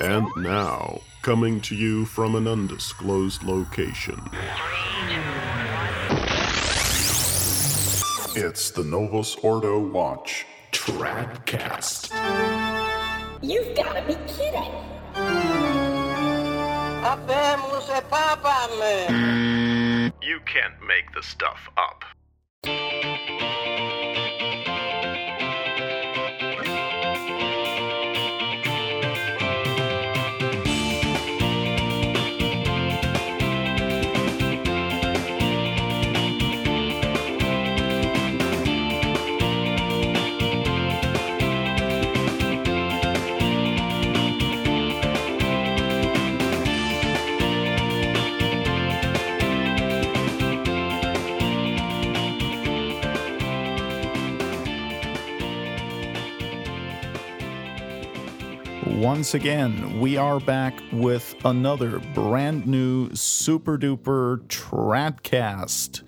And now, coming to you from an undisclosed location. It's the Novus Ordo Watch Tradcast. You've got to be kidding. You can't make the stuff up. Once again, we are back with another brand new super duper Tradcast,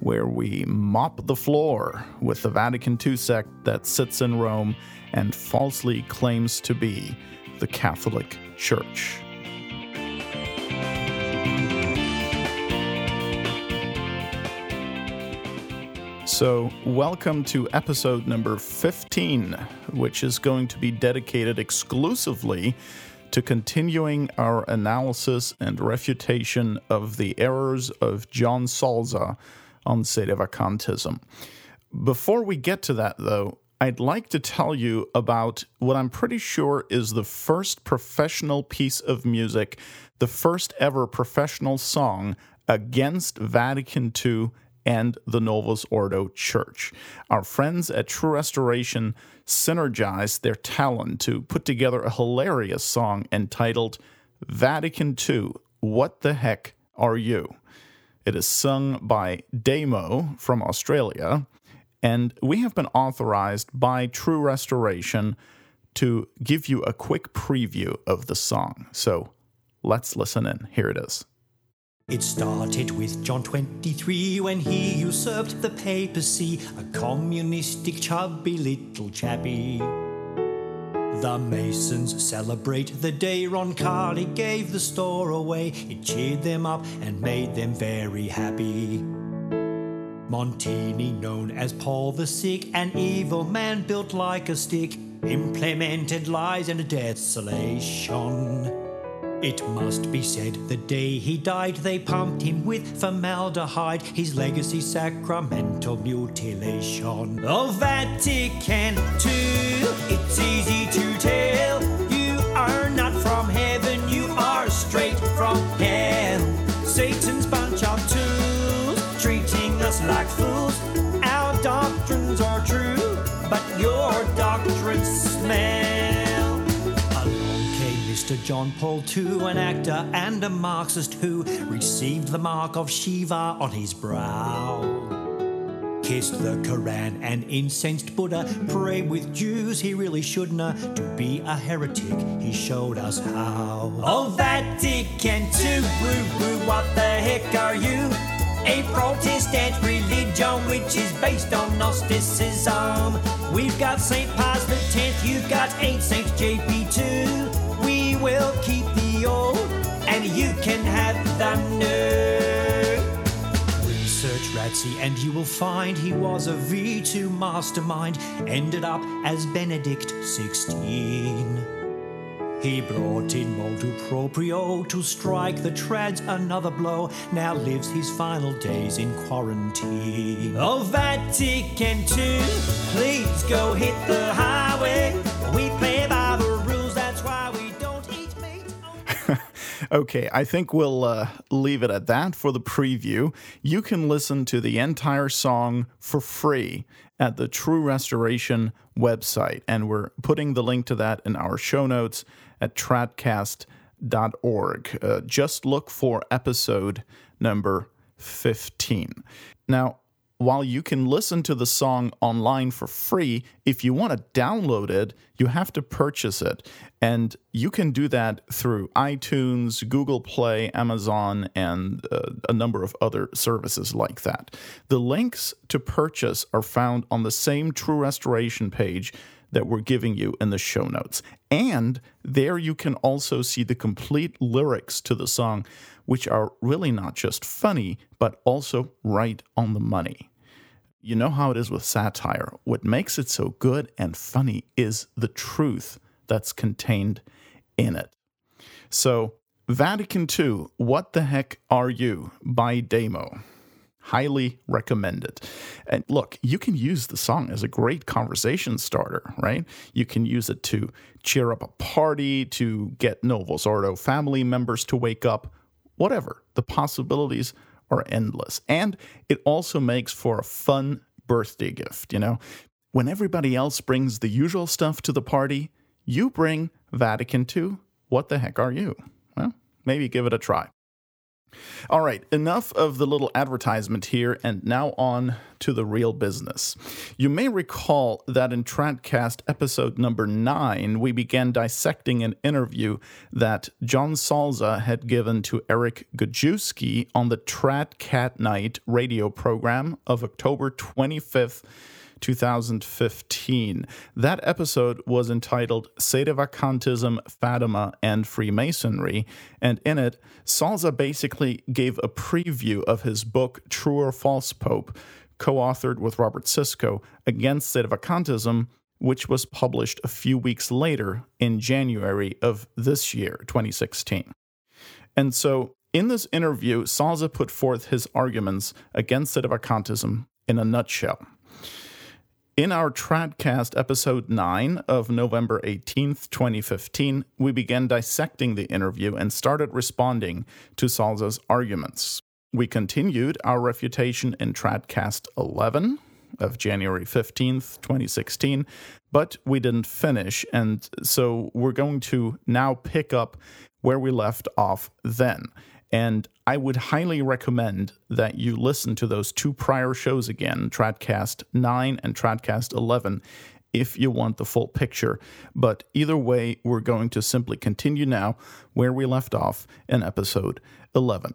where we mop the floor with the Vatican II sect that sits in Rome and falsely claims to be the Catholic Church. So, welcome to episode number 15, which is going to be dedicated exclusively to continuing our analysis and refutation of the errors of John Salza on sedevacantism. Before we get to that, though, I'd like to tell you about what I'm pretty sure is the first professional piece of music, the first ever professional song against Vatican II and the Novus Ordo Church. Our friends at True Restoration synergized their talent to put together a hilarious song entitled Vatican II What the Heck Are You? It is sung by Damo from Australia, and we have been authorized by True Restoration to give you a quick preview of the song. So let's listen in. Here it is. It started with John 23 when he usurped the papacy, a communistic, chubby little chappy. The Masons celebrate the day Roncalli gave the store away. It cheered them up and made them very happy. Montini, known as Paul the Sick, an evil man built like a stick, implemented lies and desolation. It must be said, the day he died, they pumped him with formaldehyde, his legacy sacramental mutilation. Oh, Vatican II, it's easy to tell. You are not from heaven, you are straight from hell. Satan's bunch of tools, treating us like fools. Our doctrines are true, but your doctrines smell. Mr. John Paul II, an actor and a Marxist who received the mark of Shiva on his brow. Kissed the Koran and incensed Buddha, prayed with Jews he really shouldn't. To be a heretic, he showed us how. Oh, Vatican II, woo woo, what the heck are you? A Protestant religion which is based on Gnosticism. We've got St. Pius X, you've got Ain't Saint JP2. We will keep the old, and you can have the new. Research Ratsy, and you will find he was a V2 mastermind, ended up as Benedict 16. He brought in motu proprio to strike the trads another blow. Now lives his final days in quarantine. Oh, Vatican II, please go hit the highway. We play by the Okay, I think we'll uh, leave it at that for the preview. You can listen to the entire song for free at the True Restoration website, and we're putting the link to that in our show notes at tradcast.org. Uh, just look for episode number 15. Now, while you can listen to the song online for free, if you want to download it, you have to purchase it. And you can do that through iTunes, Google Play, Amazon, and uh, a number of other services like that. The links to purchase are found on the same True Restoration page that we're giving you in the show notes. And there you can also see the complete lyrics to the song, which are really not just funny, but also right on the money. You know how it is with satire. What makes it so good and funny is the truth that's contained in it. So, Vatican II, What the Heck Are You by Damo. Highly recommended. And look, you can use the song as a great conversation starter, right? You can use it to cheer up a party, to get Novus Ordo family members to wake up, whatever. The possibilities are endless. And it also makes for a fun birthday gift, you know? When everybody else brings the usual stuff to the party, you bring Vatican II. What the heck are you? Well, maybe give it a try. All right, enough of the little advertisement here, and now on to the real business. You may recall that in Tradcast episode number nine, we began dissecting an interview that John Salza had given to Eric Gajewski on the Tradcat Knight radio program of October 25th. 2015. That episode was entitled Sedevacantism, Fatima, and Freemasonry, and in it, Salza basically gave a preview of his book True or False Pope, co authored with Robert Sisko, against Sedevacantism, which was published a few weeks later in January of this year, 2016. And so, in this interview, Salza put forth his arguments against Sedevacantism in a nutshell. In our Tradcast episode 9 of November 18th, 2015, we began dissecting the interview and started responding to Salza's arguments. We continued our refutation in Tradcast 11 of January 15th, 2016, but we didn't finish, and so we're going to now pick up where we left off then. And I would highly recommend that you listen to those two prior shows again, Tradcast 9 and Tradcast 11, if you want the full picture. But either way, we're going to simply continue now where we left off in episode 11.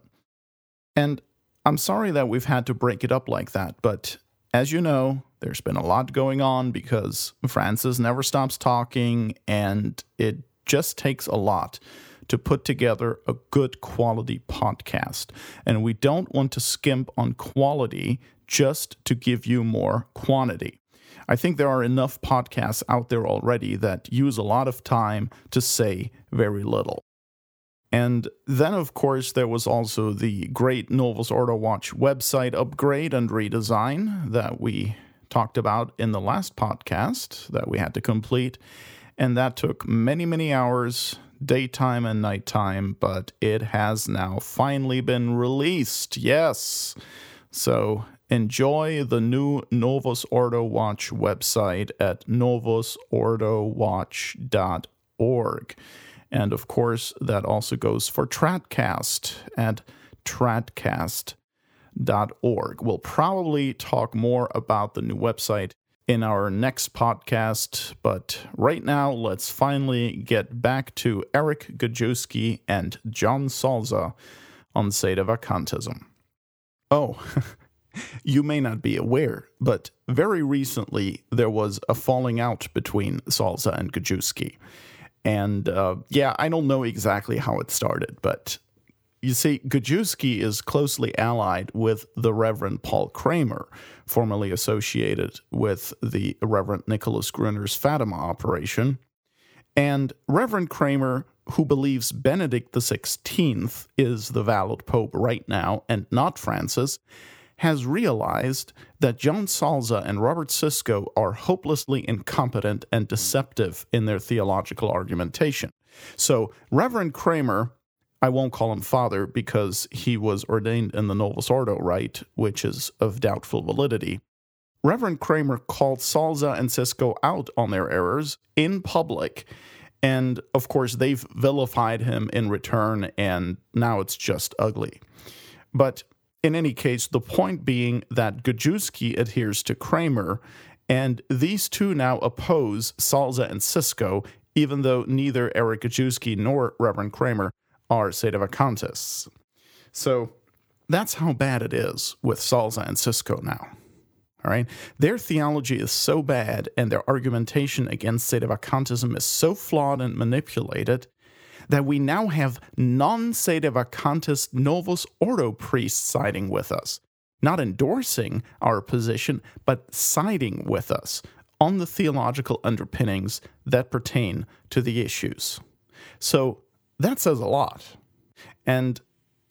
And I'm sorry that we've had to break it up like that, but as you know, there's been a lot going on because Francis never stops talking, and it just takes a lot to put together a good quality podcast. And we don't want to skimp on quality just to give you more quantity. I think there are enough podcasts out there already that use a lot of time to say very little. And then, of course, there was also the great Novus Ordo Watch website upgrade and redesign that we talked about in the last podcast that we had to complete. And that took many, many hours, daytime and nighttime, but it has now finally been released. Yes. So enjoy the new Novus Ordo Watch website at novusordowatch.org. And of course, that also goes for Tradcast at tradcast.org. We'll probably talk more about the new website in our next podcast. But right now, let's finally get back to Eric Gajewski and John Salza on Sedevacantism. Oh, you may not be aware, but very recently there was a falling out between Salza and Gajewski. And uh, yeah, I don't know exactly how it started, but you see, Gajewski is closely allied with the Reverend Paul Kramer, formerly associated with the Reverend Nicholas Gruner's Fatima operation. And Reverend Kramer, who believes Benedict XVI is the valid pope right now and not Francis, has realized that John Salza and Robert Sisko are hopelessly incompetent and deceptive in their theological argumentation. So, Reverend Kramer I won't call him father because he was ordained in the Novus Ordo rite, which is of doubtful validity. Reverend Kramer called Salza and Sisko out on their errors in public, and of course, they've vilified him in return, and now it's just ugly. But in any case, the point being that Gajewski adheres to Kramer, and these two now oppose Salza and Sisko, even though neither Eric Gajewski nor Reverend Kramer are sedevacantists. So that's how bad it is with Salza and Sisko now. All right. Their theology is so bad and their argumentation against Sedevacantism is so flawed and manipulated that we now have non Sedevacantist Novus Ordo priests siding with us, not endorsing our position, but siding with us on the theological underpinnings that pertain to the issues. So that says a lot. And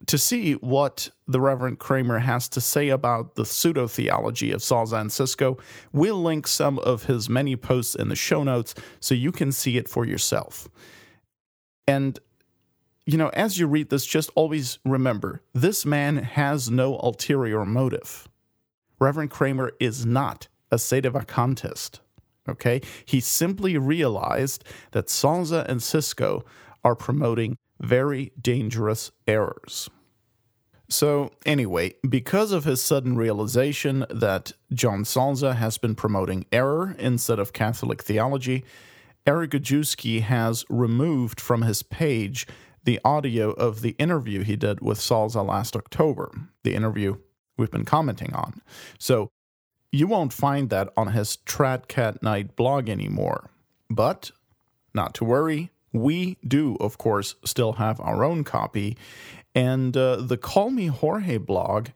to see what the Reverend Kramer has to say about the pseudo theology of Salza and Sisko, we'll link some of his many posts in the show notes so you can see it for yourself. And, you know, as you read this, just always remember this man has no ulterior motive. Reverend Kramer is not a sedevacantist. Okay? He simply realized that Salza and Sisko are promoting very dangerous errors. So, anyway, because of his sudden realization that John Salza has been promoting error instead of Catholic theology, Eric Gajewski has removed from his page the audio of the interview he did with Salza last October, the interview we've been commenting on. So, you won't find that on his Tradcat Knight blog anymore. But, not to worry, we do, of course, still have our own copy. And uh, the Call Me Jorge blog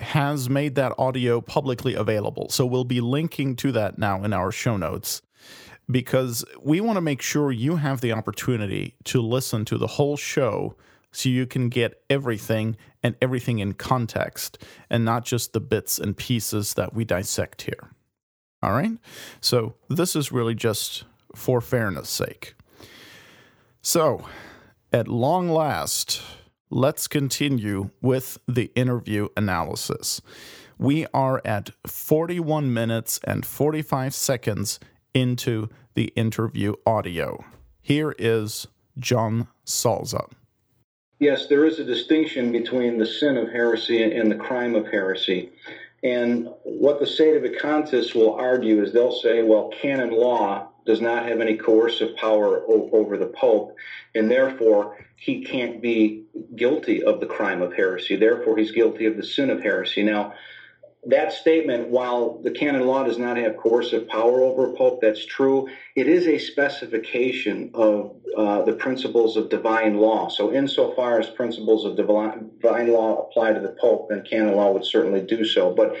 has made that audio publicly available. So we'll be linking to that now in our show notes because we want to make sure you have the opportunity to listen to the whole show so you can get everything and everything in context and not just the bits and pieces that we dissect here. All right? So this is really just for fairness sake. So, at long last, let's continue with the interview analysis. We are at 41 minutes and 45 seconds into the interview audio. Here is John Salza. Yes, there is a distinction between the sin of heresy and the crime of heresy. And what the State of Sedevacantists will argue is they'll say, well, canon law does not have any coercive power o- over the Pope, and therefore he can't be guilty of the crime of heresy. Therefore, he's guilty of the sin of heresy. Now, that statement, while the canon law does not have coercive power over a pope, that's true. It is a specification of uh, the principles of divine law. So, insofar as principles of divine, law apply to the pope, then canon law would certainly do so. But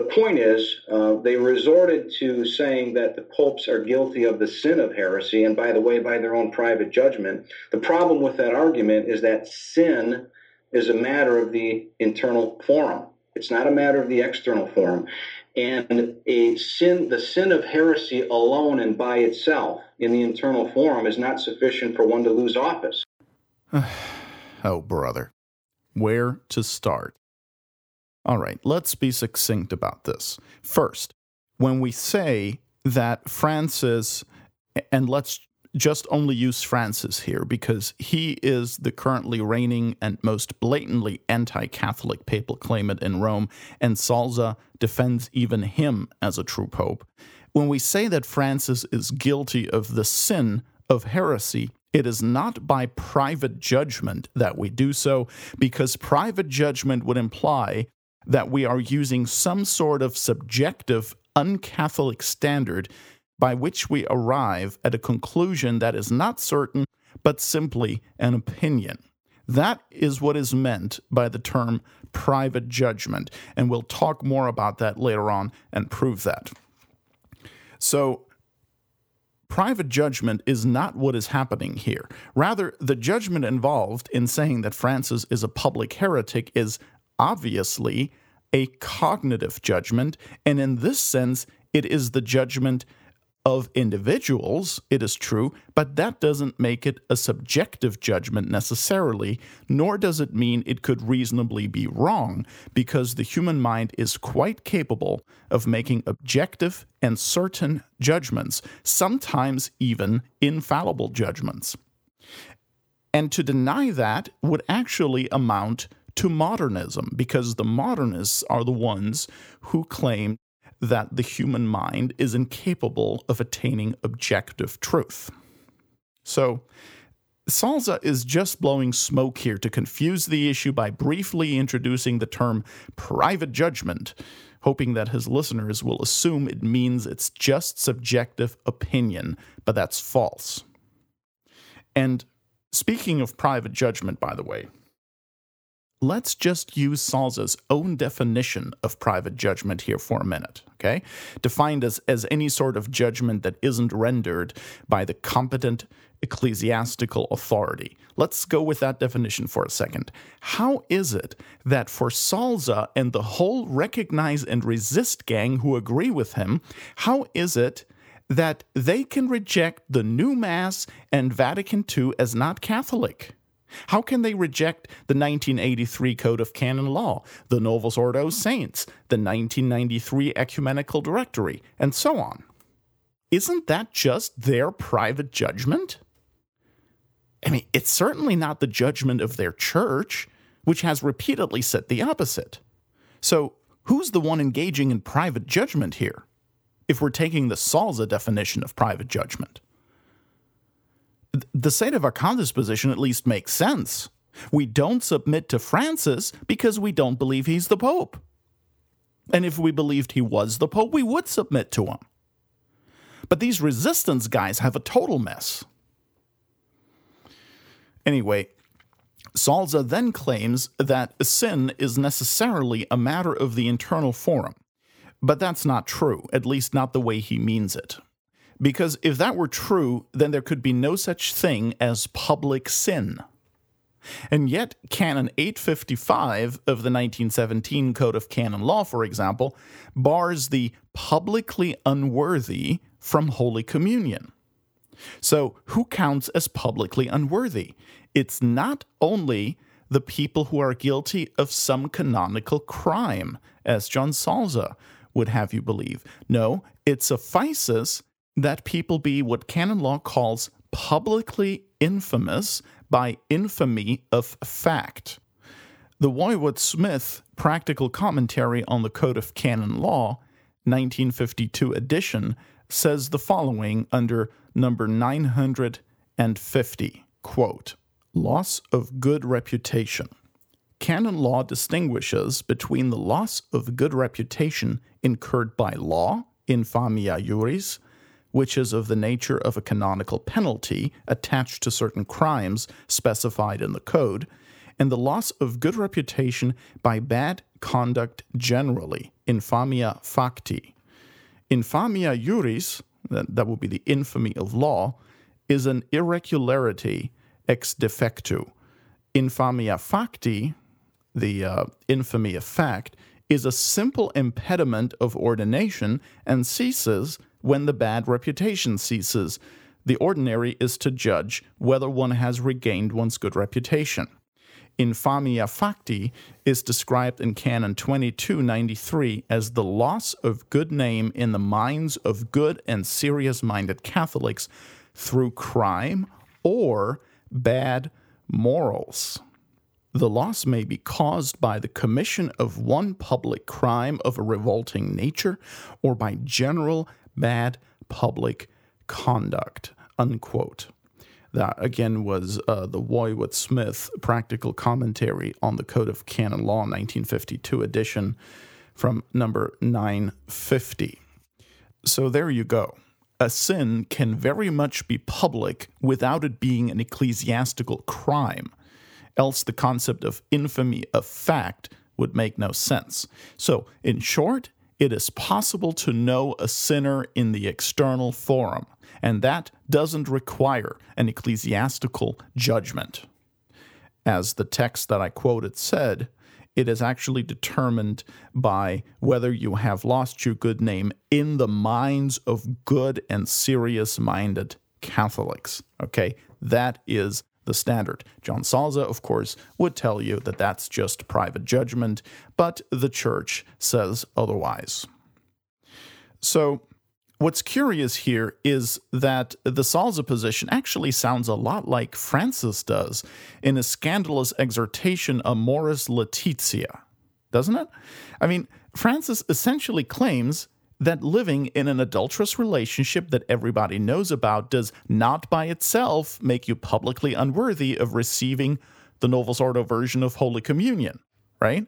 the point is, uh, they resorted to saying that the popes are guilty of the sin of heresy, and by the way, by their own private judgment. The problem with that argument is that sin is a matter of the internal forum. It's not a matter of the external forum. And a sin, the sin of heresy alone and by itself in the internal forum is not sufficient for one to lose office. oh, brother. Where to start? All right, let's be succinct about this. First, when we say that Francis, and let's just only use Francis here because he is the currently reigning and most blatantly anti Catholic papal claimant in Rome, and Salza defends even him as a true pope. When we say that Francis is guilty of the sin of heresy, it is not by private judgment that we do so, because private judgment would imply that we are using some sort of subjective, uncatholic standard by which we arrive at a conclusion that is not certain, but simply an opinion. That is what is meant by the term private judgment, and we'll talk more about that later on and prove that. So, private judgment is not what is happening here. Rather, the judgment involved in saying that Francis is a public heretic is obviously a cognitive judgment, and in this sense, it is the judgment of individuals, it is true, but that doesn't make it a subjective judgment necessarily, nor does it mean it could reasonably be wrong, because the human mind is quite capable of making objective and certain judgments, sometimes even infallible judgments. And to deny that would actually amount to modernism, because the modernists are the ones who claim that the human mind is incapable of attaining objective truth. So, Salza is just blowing smoke here to confuse the issue by briefly introducing the term private judgment, hoping that his listeners will assume it means it's just subjective opinion, but that's false. And speaking of private judgment, by the way, let's just use Salza's own definition of private judgment here for a minute, okay? Defined as, as any sort of judgment that isn't rendered by the competent ecclesiastical authority. Let's go with that definition for a second. How is it that for Salza and the whole recognize and resist gang who agree with him, how is it that they can reject the new Mass and Vatican II as not Catholic? How can they reject the 1983 Code of Canon Law, the Novus Ordo Saints, the 1993 Ecumenical Directory, and so on? Isn't that just their private judgment? I mean, it's certainly not the judgment of their church, which has repeatedly said the opposite. So, who's the one engaging in private judgment here, if we're taking the Salza definition of private judgment? The state of Sedevacantist position at least makes sense. We don't submit to Francis because we don't believe he's the Pope. And if we believed he was the Pope, we would submit to him. But these resistance guys have a total mess. Anyway, Salza then claims that sin is necessarily a matter of the internal forum. But that's not true, at least not the way he means it. Because if that were true, then there could be no such thing as public sin. And yet, Canon 855 of the 1917 Code of Canon Law, for example, bars the publicly unworthy from Holy Communion. So, who counts as publicly unworthy? It's not only the people who are guilty of some canonical crime, as John Salza would have you believe. No, it suffices that people be what canon law calls publicly infamous by infamy of fact. The Woywod Smith Practical Commentary on the Code of Canon Law, 1952 edition, says the following under number 950 quote, Loss of good reputation. Canon law distinguishes between the loss of good reputation incurred by law, infamia juris, which is of the nature of a canonical penalty attached to certain crimes specified in the code, and the loss of good reputation by bad conduct generally, infamia facti. Infamia juris, that, that would be the infamy of law, is an irregularity ex defectu. Infamia facti, the uh, infamy of fact, is a simple impediment of ordination and ceases when the bad reputation ceases. The ordinary is to judge whether one has regained one's good reputation. Infamia facti is described in Canon 2293 as the loss of good name in the minds of good and serious minded Catholics through crime or bad morals. The loss may be caused by the commission of one public crime of a revolting nature or by general bad public conduct. Unquote. That again was uh, the Woywod Smith practical commentary on the Code of Canon Law, 1952 edition, from number 950. So there you go a sin can very much be public without it being an ecclesiastical crime. Else, the concept of infamy of fact would make no sense. So, in short, it is possible to know a sinner in the external forum, and that doesn't require an ecclesiastical judgment. As the text that I quoted said, it is actually determined by whether you have lost your good name in the minds of good and serious minded Catholics. Okay, that is the standard. John Salza, of course, would tell you that that's just private judgment, but the church says otherwise. So, What's curious here is that the Salza position actually sounds a lot like Francis does in a scandalous exhortation Amoris Laetitia, doesn't it? I mean, Francis essentially claims that living in an adulterous relationship that everybody knows about does not by itself make you publicly unworthy of receiving the Novus Ordo version of Holy Communion, right?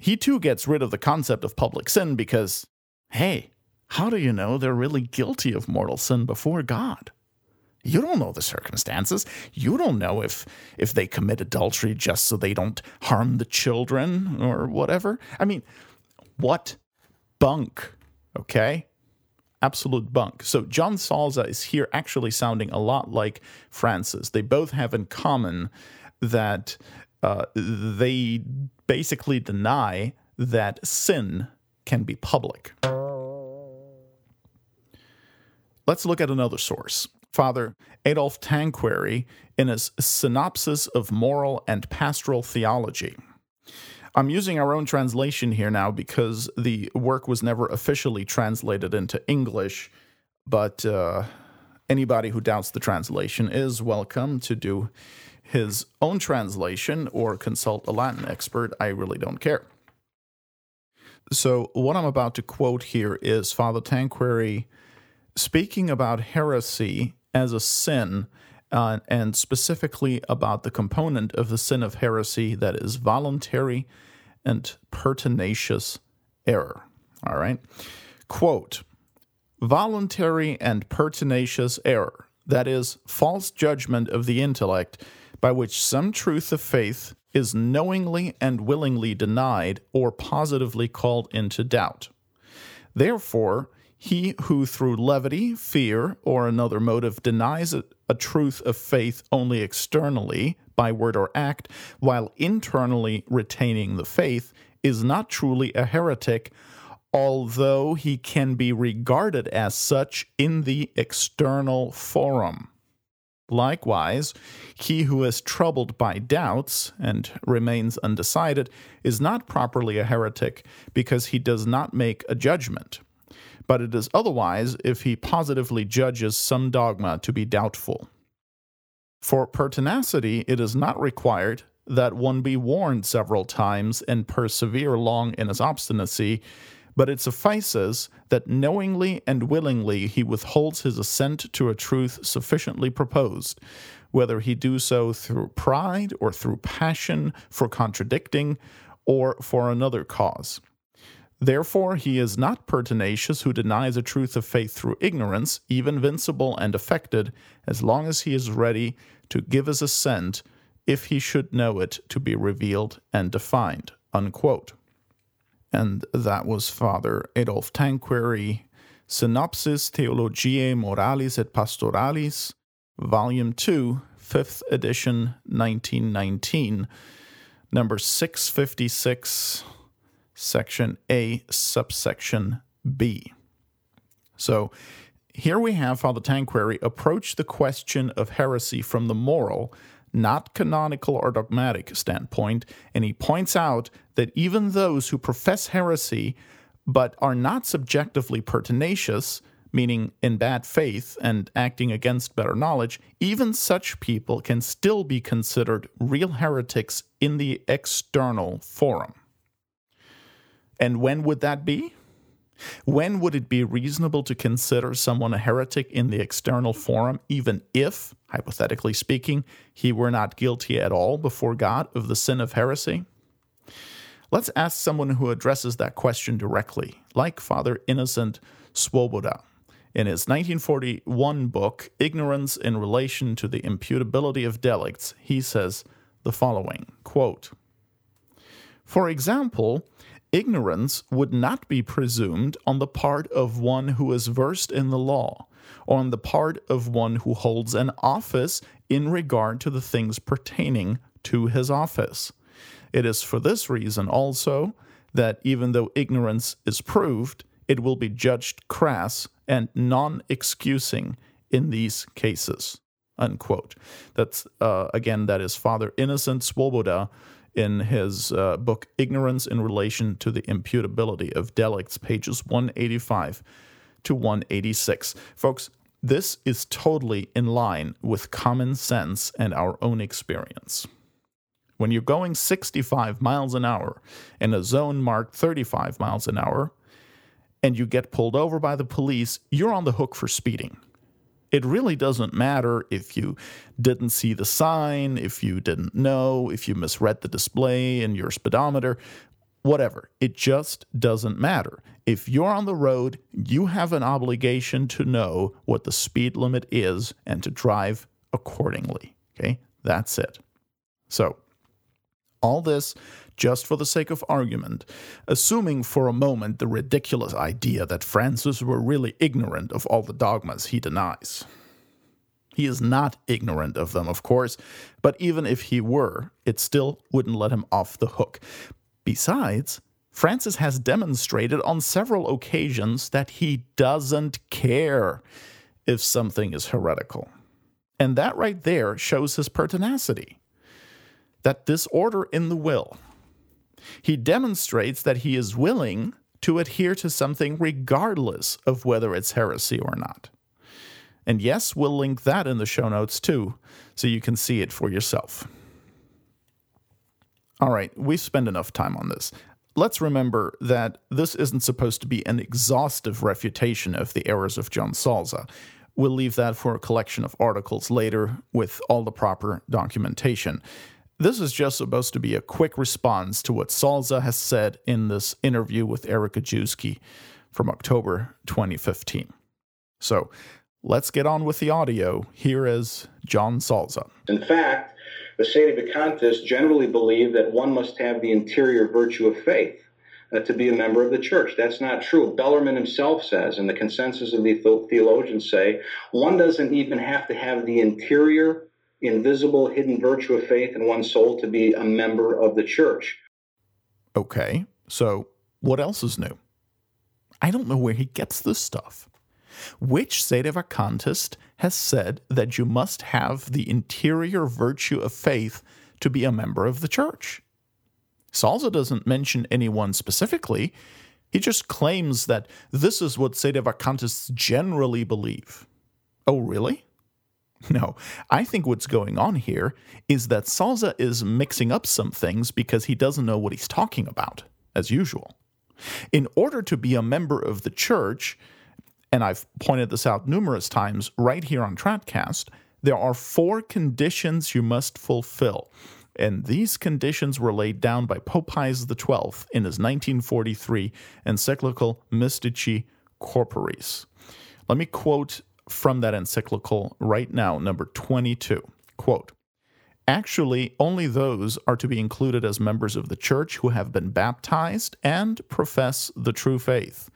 he too gets rid of the concept of public sin because, hey, how do you know they're really guilty of mortal sin before God? You don't know the circumstances. You don't know if if they commit adultery just so they don't harm the children or whatever. I mean, what bunk, okay? Absolute bunk. So John Salza is here actually sounding a lot like Francis. They both have in common that uh, they basically deny that sin can be public. Let's look at another source. Father Adolf Tanquerey in his Synopsis of Moral and Pastoral Theology. I'm using our own translation here now because the work was never officially translated into English, but uh, anybody who doubts the translation is welcome to do his own translation or consult a Latin expert. I really don't care. So, what I'm about to quote here is Father Tanquerey speaking about heresy as a sin, uh, and specifically about the component of the sin of heresy that is voluntary and pertinacious error. All right. Quote Voluntary and pertinacious error, that is, false judgment of the intellect, by which some truth of faith is knowingly and willingly denied or positively called into doubt. Therefore, he who through levity, fear, or another motive denies a, a, truth of faith only externally, by word or act, while internally retaining the faith, is not truly a heretic, although he can be regarded as such in the external forum. Likewise, he who is troubled by doubts and remains undecided is not properly a heretic because he does not make a judgment but it is otherwise if he positively judges some dogma to be doubtful. For pertinacity, it is not required that one be warned several times and persevere long in his obstinacy, but it suffices that knowingly and willingly he withholds his assent to a truth sufficiently proposed, whether he do so through pride or through passion for contradicting or for another cause. Therefore, he is not pertinacious who denies a truth of faith through ignorance, even vincible and affected, as long as he is ready to give his assent if he should know it to be revealed and defined. Unquote. And that was Father Adolf Tanquerey, Synopsis Theologiae Moralis et Pastoralis, Volume 2, 5th edition, 1919, number 656 section A, subsection B. So here we have Father Tanquerey approach the question of heresy from the moral, not canonical or dogmatic standpoint, and he points out that even those who profess heresy but are not subjectively pertinacious, meaning in bad faith and acting against better knowledge, even such people can still be considered real heretics in the external forum. And when would that be? When would it be reasonable to consider someone a heretic in the external forum, even if, hypothetically speaking, he were not guilty at all before God of the sin of heresy? Let's ask someone who addresses that question directly, like Father Innocent Swoboda. In his 1941 book, Ignorance in Relation to the Imputability of Delicts, he says the following quote, For example, ignorance would not be presumed on the part of one who is versed in the law, or on the part of one who holds an office in regard to the things pertaining to his office. It is for this reason also that even though ignorance is proved, it will be judged crass and non excusing in these cases. Unquote. That's uh, again, that is Father Innocent Swoboda in his uh, book Ignorance in Relation to the Imputability of Delicts, pages 185 to 186. Folks, this is totally in line with common sense and our own experience. When you're going 65 miles an hour in a zone marked 35 miles an hour, and you get pulled over by the police, you're on the hook for speeding. It really doesn't matter if you didn't see the sign, if you didn't know, if you misread the display in your speedometer. whatever. It just doesn't matter. If you're on the road, you have an obligation to know what the speed limit is and to drive accordingly. Okay? That's it. So, all this just for the sake of argument, assuming for a moment the ridiculous idea that Francis were really ignorant of all the dogmas he denies. He is not ignorant of them, of course, but even if he were, it still wouldn't let him off the hook. Besides, Francis has demonstrated on several occasions that he doesn't care if something is heretical. And that right there shows his pertinacity. That disorder in the will, he demonstrates that he is willing to adhere to something regardless of whether it's heresy or not. And yes, we'll link that in the show notes too, so you can see it for yourself. All right, we've spent enough time on this. Let's remember that this isn't supposed to be an exhaustive refutation of the errors of John Salza. We'll leave that for a collection of articles later with all the proper documentation. This is just supposed to be a quick response to what Salza has said in this interview with Erica Gajewski from October 2015. So let's get on with the audio. Here is John Salza. In fact, the Sedevacantists generally believe that one must have the interior virtue of faith. Uh, to be a member of the church. That's not true. Bellarmine himself says, and the consensus of the theologians say, one doesn't even have to have the interior invisible hidden virtue of faith in one's soul to be a member of the church. Okay, so what else is new? I don't know where he gets this stuff. Which Sedevacantist has said that you must have the interior virtue of faith to be a member of the church? Salza doesn't mention anyone specifically. He just claims that this is what Sedevacantists generally believe. Oh, really? No, I think what's going on here is that Salza is mixing up some things because he doesn't know what he's talking about, as usual. In order to be a member of the church, and I've pointed this out numerous times right here on Tradcast, there are four conditions you must fulfill. And these conditions were laid down by Pope Pius XII in his 1943 encyclical Mystici Corporis. Let me quote from that encyclical right now, number 22. Quote, Actually, only those are to be included as members of the church who have been baptized and profess the true faith,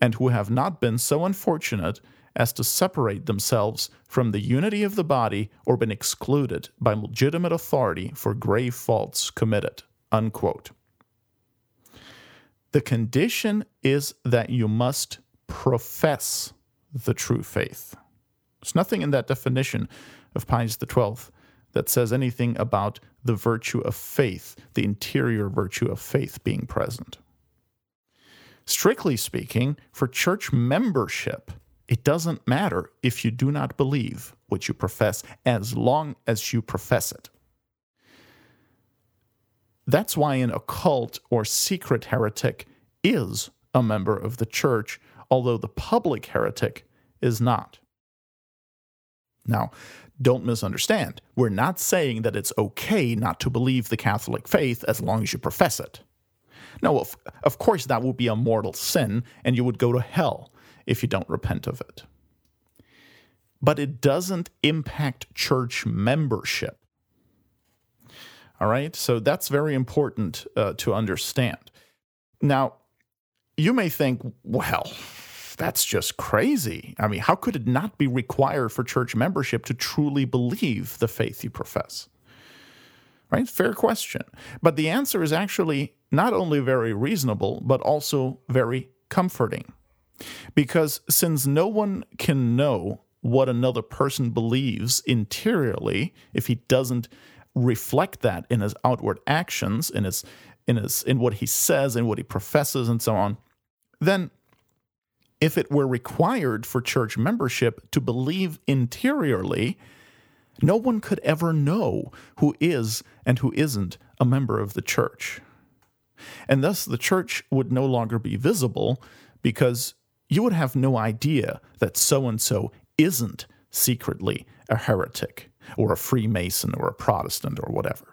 and who have not been so unfortunate as to separate themselves from the unity of the body or been excluded by legitimate authority for grave faults committed. Unquote. The condition is that you must profess the true faith. There's nothing in that definition of Pius XII that says anything about the virtue of faith, the interior virtue of faith being present. Strictly speaking, for church membership, it doesn't matter if you do not believe what you profess as long as you profess it. That's why an occult or secret heretic is a member of the church, although the public heretic is not. Now, don't misunderstand. We're not saying that it's okay not to believe the Catholic faith as long as you profess it. No, of, of course, that would be a mortal sin, and you would go to hell if you don't repent of it. But it doesn't impact church membership. All right, so that's very important uh, to understand. Now, you may think, well, that's just crazy. I mean, how could it not be required for church membership to truly believe the faith you profess? Right? Fair question. But the answer is actually not only very reasonable, but also very comforting. Because since no one can know what another person believes interiorly if he doesn't reflect that in his outward actions, in his in his in what he says and what he professes and so on, then if it were required for church membership to believe interiorly, no one could ever know who is and who isn't a member of the church. And thus, the church would no longer be visible because you would have no idea that so and so isn't secretly a heretic or a Freemason or a Protestant or whatever.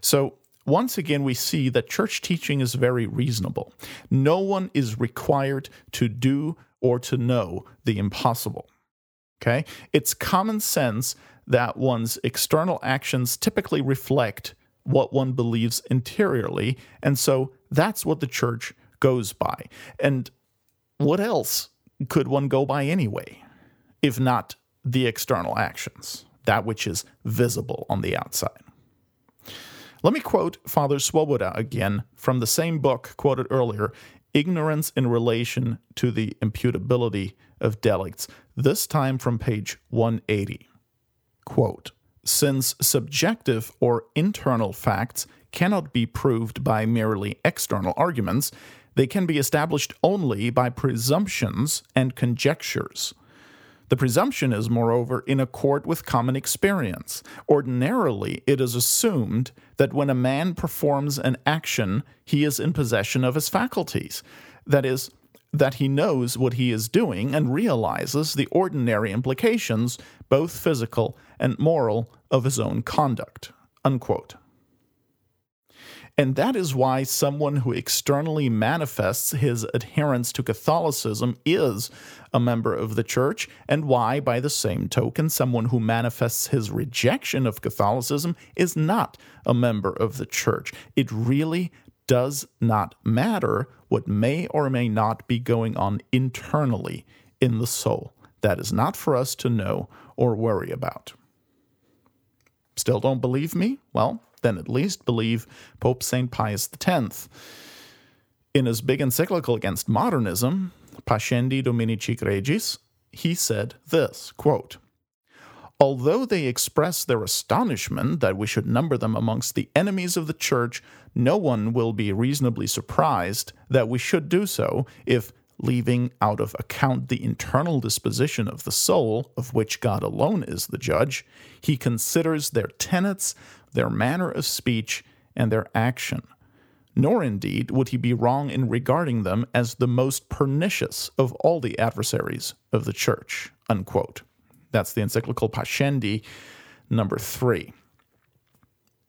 So, once again, we see that church teaching is very reasonable. No one is required to do or to know the impossible. Okay? It's common sense that one's external actions typically reflect what one believes interiorly. And so that's what the church goes by. And what else could one go by anyway, if not the external actions, that which is visible on the outside? Let me quote Father Swoboda again from the same book quoted earlier Ignorance in Relation to the Imputability of Delicts, this time from page 180. Quote Since subjective or internal facts cannot be proved by merely external arguments, they can be established only by presumptions and conjectures. The presumption is, moreover, in accord with common experience. Ordinarily, it is assumed that when a man performs an action, he is in possession of his faculties. That is, that he knows what he is doing and realizes the ordinary implications, both physical and moral, of his own conduct. Unquote. And that is why someone who externally manifests his adherence to Catholicism is a member of the church, and why, by the same token, someone who manifests his rejection of Catholicism is not a member of the church. It really does not matter what may or may not be going on internally in the soul. That is not for us to know or worry about. Still don't believe me? Well, then at least believe Pope St. Pius X. In his big encyclical against modernism, Pascendi Dominici Gregis, he said this quote, Although they express their astonishment that we should number them amongst the enemies of the Church, no one will be reasonably surprised that we should do so if, leaving out of account the internal disposition of the soul, of which God alone is the judge, he considers their tenets, their manner of speech, and their action. Nor indeed would he be wrong in regarding them as the most pernicious of all the adversaries of the church. Unquote. That's the encyclical Pascendi, number three.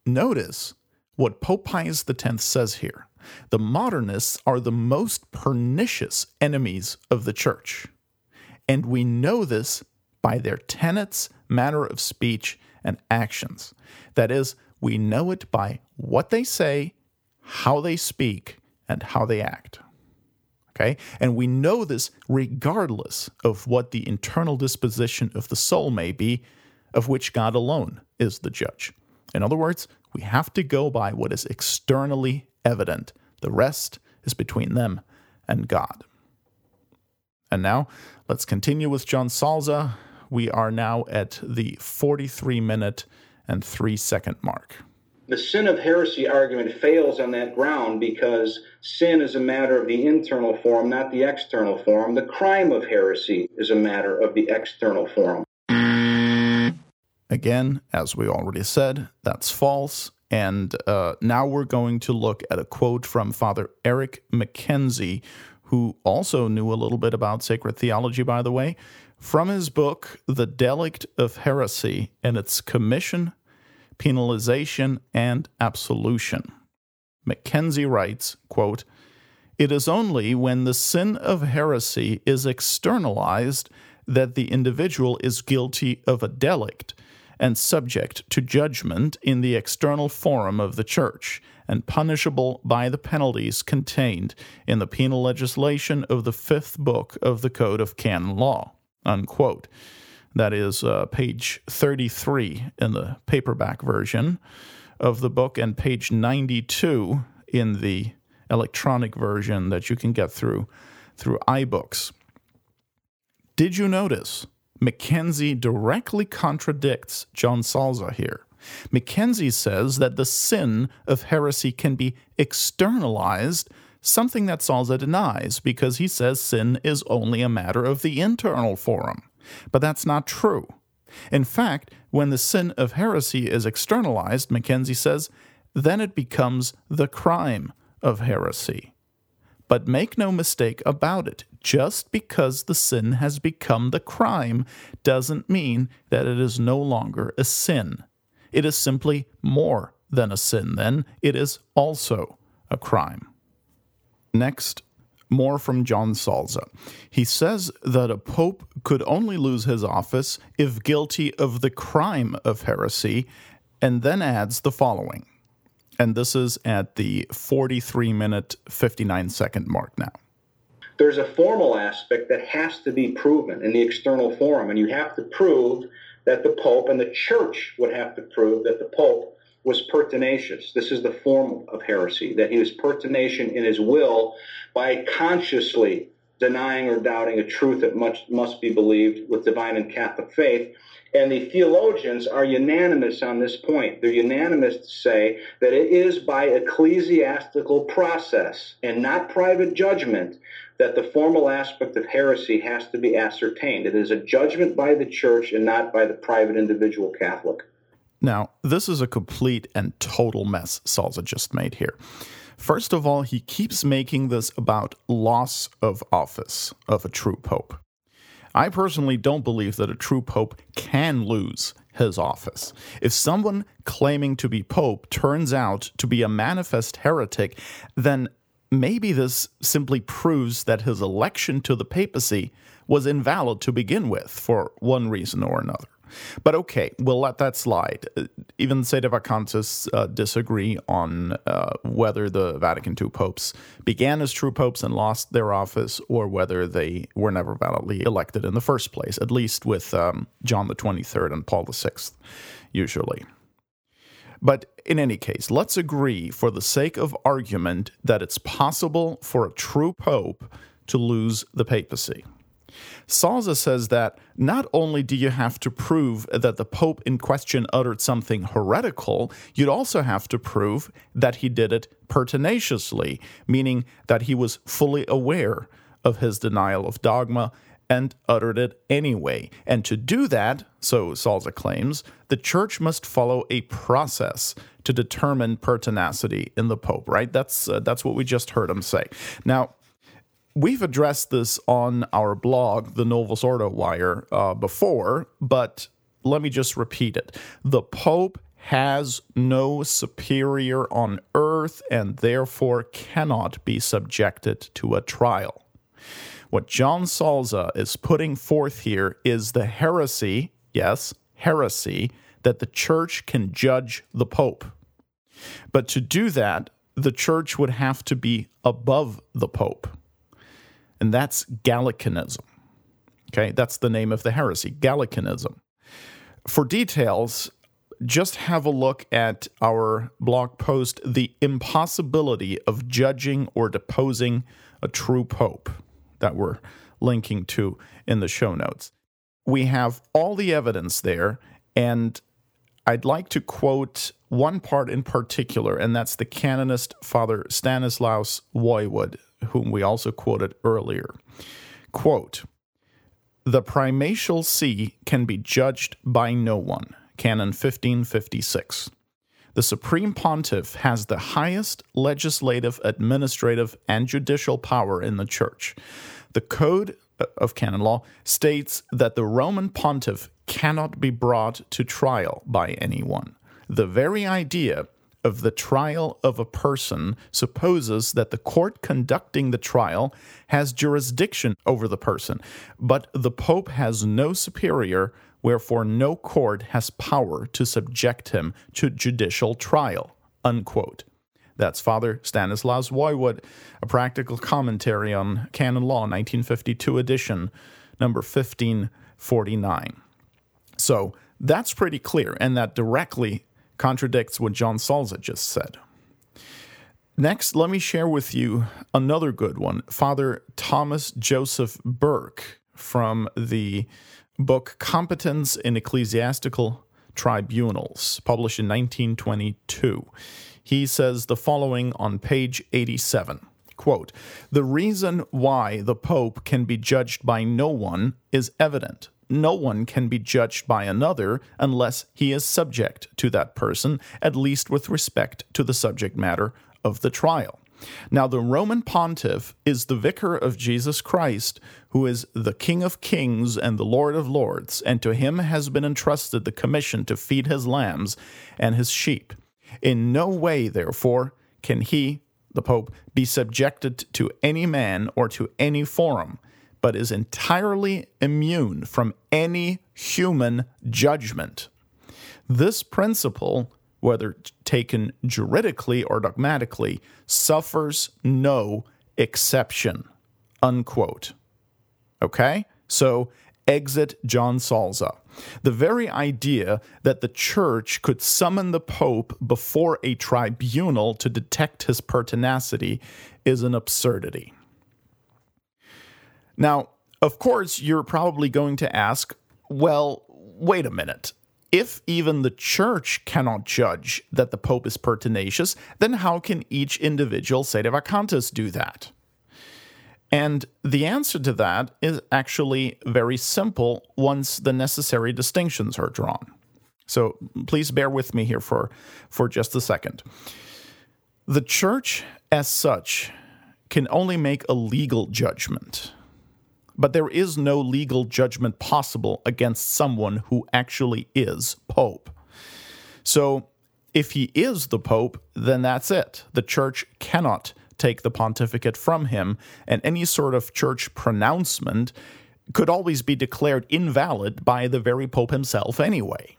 Notice what Pope Pius X says here. The modernists are the most pernicious enemies of the church. And we know this by their tenets, manner of speech, and actions. That is, we know it by what they say, how they speak, and how they act. Okay? And we know this regardless of what the internal disposition of the soul may be, of which God alone is the judge. In other words, we have to go by what is externally evident. The rest is between them and God. And now, let's continue with John Salza. We are now at the 43 minute and 3 second mark. The sin of heresy argument fails on that ground because sin is a matter of the internal form, not the external form. The crime of heresy is a matter of the external form. Again, as we already said, that's false. And uh, now we're going to look at a quote from Father Eric Mackenzie, who also knew a little bit about sacred theology, by the way, from his book, The Delict of Heresy and its Commission, Penalization, and Absolution. Mackenzie writes, quote, It is only when the sin of heresy is externalized that the individual is guilty of a delict and subject to judgment in the external forum of the Church, and punishable by the penalties contained in the penal legislation of the fifth book of the Code of Canon Law. Unquote. That is uh, page 33 in the paperback version of the book, and page 92 in the electronic version that you can get through through iBooks. Did you notice Mackenzie directly contradicts John Salza here? Mackenzie says that the sin of heresy can be externalized, something that Salza denies because he says sin is only a matter of the internal forum. But that's not true. In fact, when the sin of heresy is externalized, Mackenzie says, then it becomes the crime of heresy. But make no mistake about it, just because the sin has become the crime doesn't mean that it is no longer a sin. It is simply more than a sin, then it is also a crime. Next, more from John Salza. He says that a pope could only lose his office if guilty of the crime of heresy, and then adds the following. And this is at the 43 minute, 59 second mark now. There's a formal aspect that has to be proven in the external forum, and you have to prove that the Pope and the Church would have to prove that the Pope was pertinacious. This is the form of heresy, that he was pertinacious in his will by consciously denying or doubting a truth that much must be believed with divine and Catholic faith. And the theologians are unanimous on this point. They're unanimous to say that it is by ecclesiastical process and not private judgment that the formal aspect of heresy has to be ascertained. It is a judgment by the church and not by the private individual Catholic. Now, this is a complete and total mess Salza just made here. First of all, he keeps making this about loss of office of a true pope. I personally don't believe that a true pope can lose his office. If someone claiming to be pope turns out to be a manifest heretic, then maybe this simply proves that his election to the papacy was invalid to begin with for one reason or another. But okay, we'll let that slide. Even Sedevacantists uh, disagree on uh, whether the Vatican II popes began as true popes and lost their office, or whether they were never validly elected in the first place, at least with um, John the 23rd and Paul VI, usually. But in any case, let's agree for the sake of argument that it's possible for a true pope to lose the papacy. Salza says that not only do you have to prove that the Pope in question uttered something heretical, you'd also have to prove that he did it pertinaciously, meaning that he was fully aware of his denial of dogma and uttered it anyway. And to do that, so Salza claims, the church must follow a process to determine pertinacity in the pope, right? That's uh, that's what we just heard him say. Now, We've addressed this on our blog, the Novus Ordo Wire, uh, before, but let me just repeat it. The Pope has no superior on earth and therefore cannot be subjected to a trial. What John Salza is putting forth here is the heresy, yes, heresy, that the church can judge the Pope. But to do that, the church would have to be above the Pope and that's Gallicanism. Okay, that's the name of the heresy, Gallicanism. For details, just have a look at our blog post, The Impossibility of Judging or Deposing a True Pope, that we're linking to in the show notes. We have all the evidence there, and I'd like to quote one part in particular, and that's the canonist Father Stanislaus Woywod whom we also quoted earlier. Quote The primatial see can be judged by no one. Canon 1556. The Supreme Pontiff has the highest legislative, administrative, and judicial power in the Church. The Code uh, of Canon Law states that the Roman Pontiff cannot be brought to trial by anyone. The very idea of the trial of a person supposes that the court conducting the trial has jurisdiction over the person, but the Pope has no superior, wherefore no court has power to subject him to judicial trial. Unquote. That's Father Stanislaus Woywod, a practical commentary on canon law, 1952 edition, number 1549. So that's pretty clear, and that directly contradicts what John Salza just said. Next, let me share with you another good one Father Thomas Joseph Burke from the book Competence in Ecclesiastical Tribunals, published in 1922. He says the following on page 87. Quote, the reason why the Pope can be judged by no one is evident no one can be judged by another unless he is subject to that person, at least with respect to the subject matter of the trial. Now, the Roman pontiff is the vicar of Jesus Christ, who is the King of kings and the Lord of lords, and to him has been entrusted the commission to feed his lambs and his sheep. In no way, therefore, can he, the Pope, be subjected to any man or to any forum, but is entirely immune from any human judgment. This principle, whether taken juridically or dogmatically, suffers no exception. Unquote. Okay? So exit John Salza. The very idea that the church could summon the Pope before a tribunal to detect his pertinacity is an absurdity. Now, of course, you're probably going to ask, well, wait a minute. If even the church cannot judge that the Pope is pertinacious, then how can each individual sedevacantis do that? And the answer to that is actually very simple once the necessary distinctions are drawn. So please bear with me here for, for just a second. The church, as such, can only make a legal judgment, but there is no legal judgment possible against someone who actually is Pope. So if he is the Pope, then that's it. The church cannot take the pontificate from him, and any sort of church pronouncement could always be declared invalid by the very Pope himself anyway.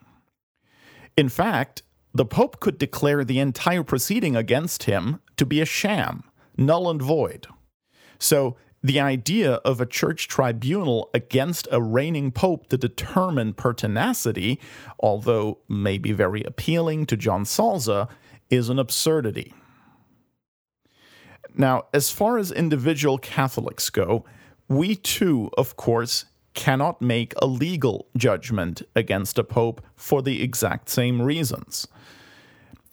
In fact, the Pope could declare the entire proceeding against him to be a sham, null and void. So, the idea of a church tribunal against a reigning pope to determine pertinacity, although maybe very appealing to John Salza, is an absurdity. Now, as far as individual Catholics go, we too, of course, cannot make a legal judgment against a pope for the exact same reasons.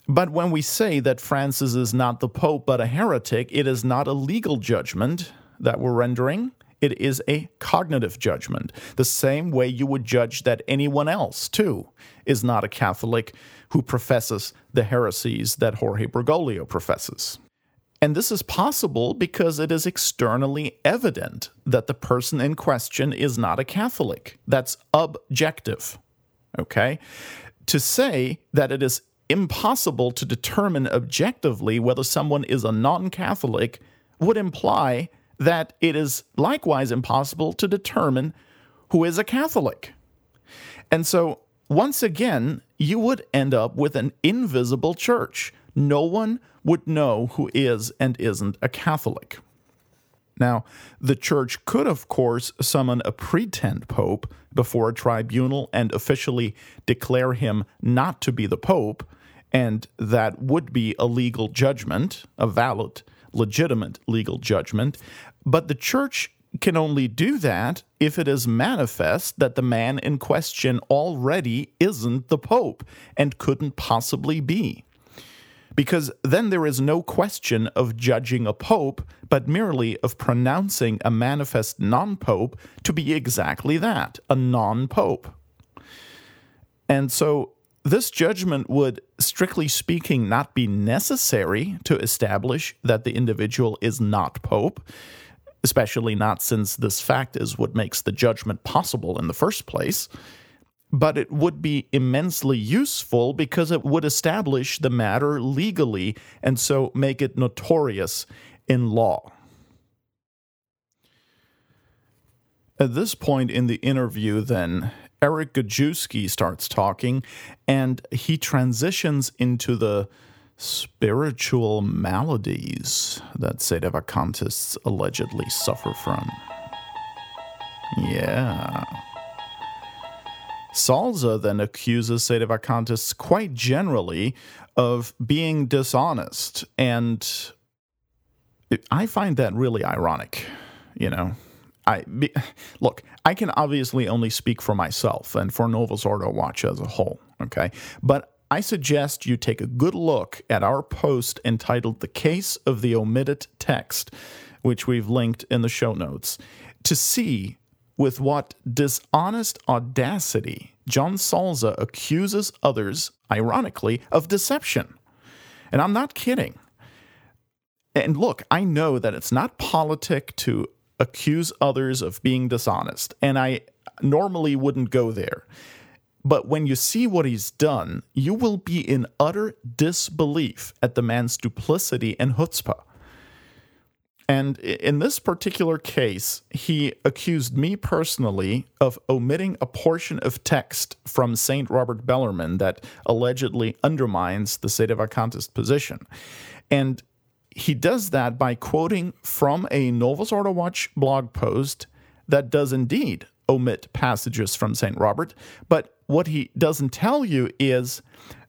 But when we say that Francis is not the pope but a heretic, it is not a legal judgment that we're rendering. It is a cognitive judgment, the same way you would judge that anyone else, too, is not a Catholic who professes the heresies that Jorge Bergoglio professes. And this is possible because it is externally evident that the person in question is not a Catholic. That's objective. Okay? To say that it is impossible to determine objectively whether someone is a non Catholic would imply that it is likewise impossible to determine who is a Catholic. And so, once again, you would end up with an invisible church. No one would know who is and isn't a Catholic. Now, the church could, of course, summon a pretend pope before a tribunal and officially declare him not to be the pope, and that would be a legal judgment, a valid, legitimate legal judgment. But the church can only do that if it is manifest that the man in question already isn't the pope and couldn't possibly be because then there is no question of judging a pope, but merely of pronouncing a manifest non pope to be exactly that a non pope. And so this judgment would, strictly speaking, not be necessary to establish that the individual is not pope, especially not since this fact is what makes the judgment possible in the first place but it would be immensely useful because it would establish the matter legally and so make it notorious in law. At this point in the interview, then, Eric Gajewski starts talking and he transitions into the spiritual maladies that sedevacantists allegedly suffer from. Yeah. Salza then accuses Sedevacantists quite generally of being dishonest. And I find that really ironic, you know. I be, look, I can obviously only speak for myself and for Novus Ordo Watch as a whole, okay? But I suggest you take a good look at our post entitled The Case of the Omitted Text, which we've linked in the show notes, to see with what dishonest audacity John Salza accuses others, ironically, of deception. And I'm not kidding. And look, I know that it's not politic to accuse others of being dishonest, and I normally wouldn't go there. But when you see what he's done, you will be in utter disbelief at the man's duplicity and chutzpah. And in this particular case, he accused me personally of omitting a portion of text from St. Robert Bellarmine that allegedly undermines the Sedevacantist position. And he does that by quoting from a Novus Ordo Watch blog post that does indeed omit passages from St. Robert. But what he doesn't tell you is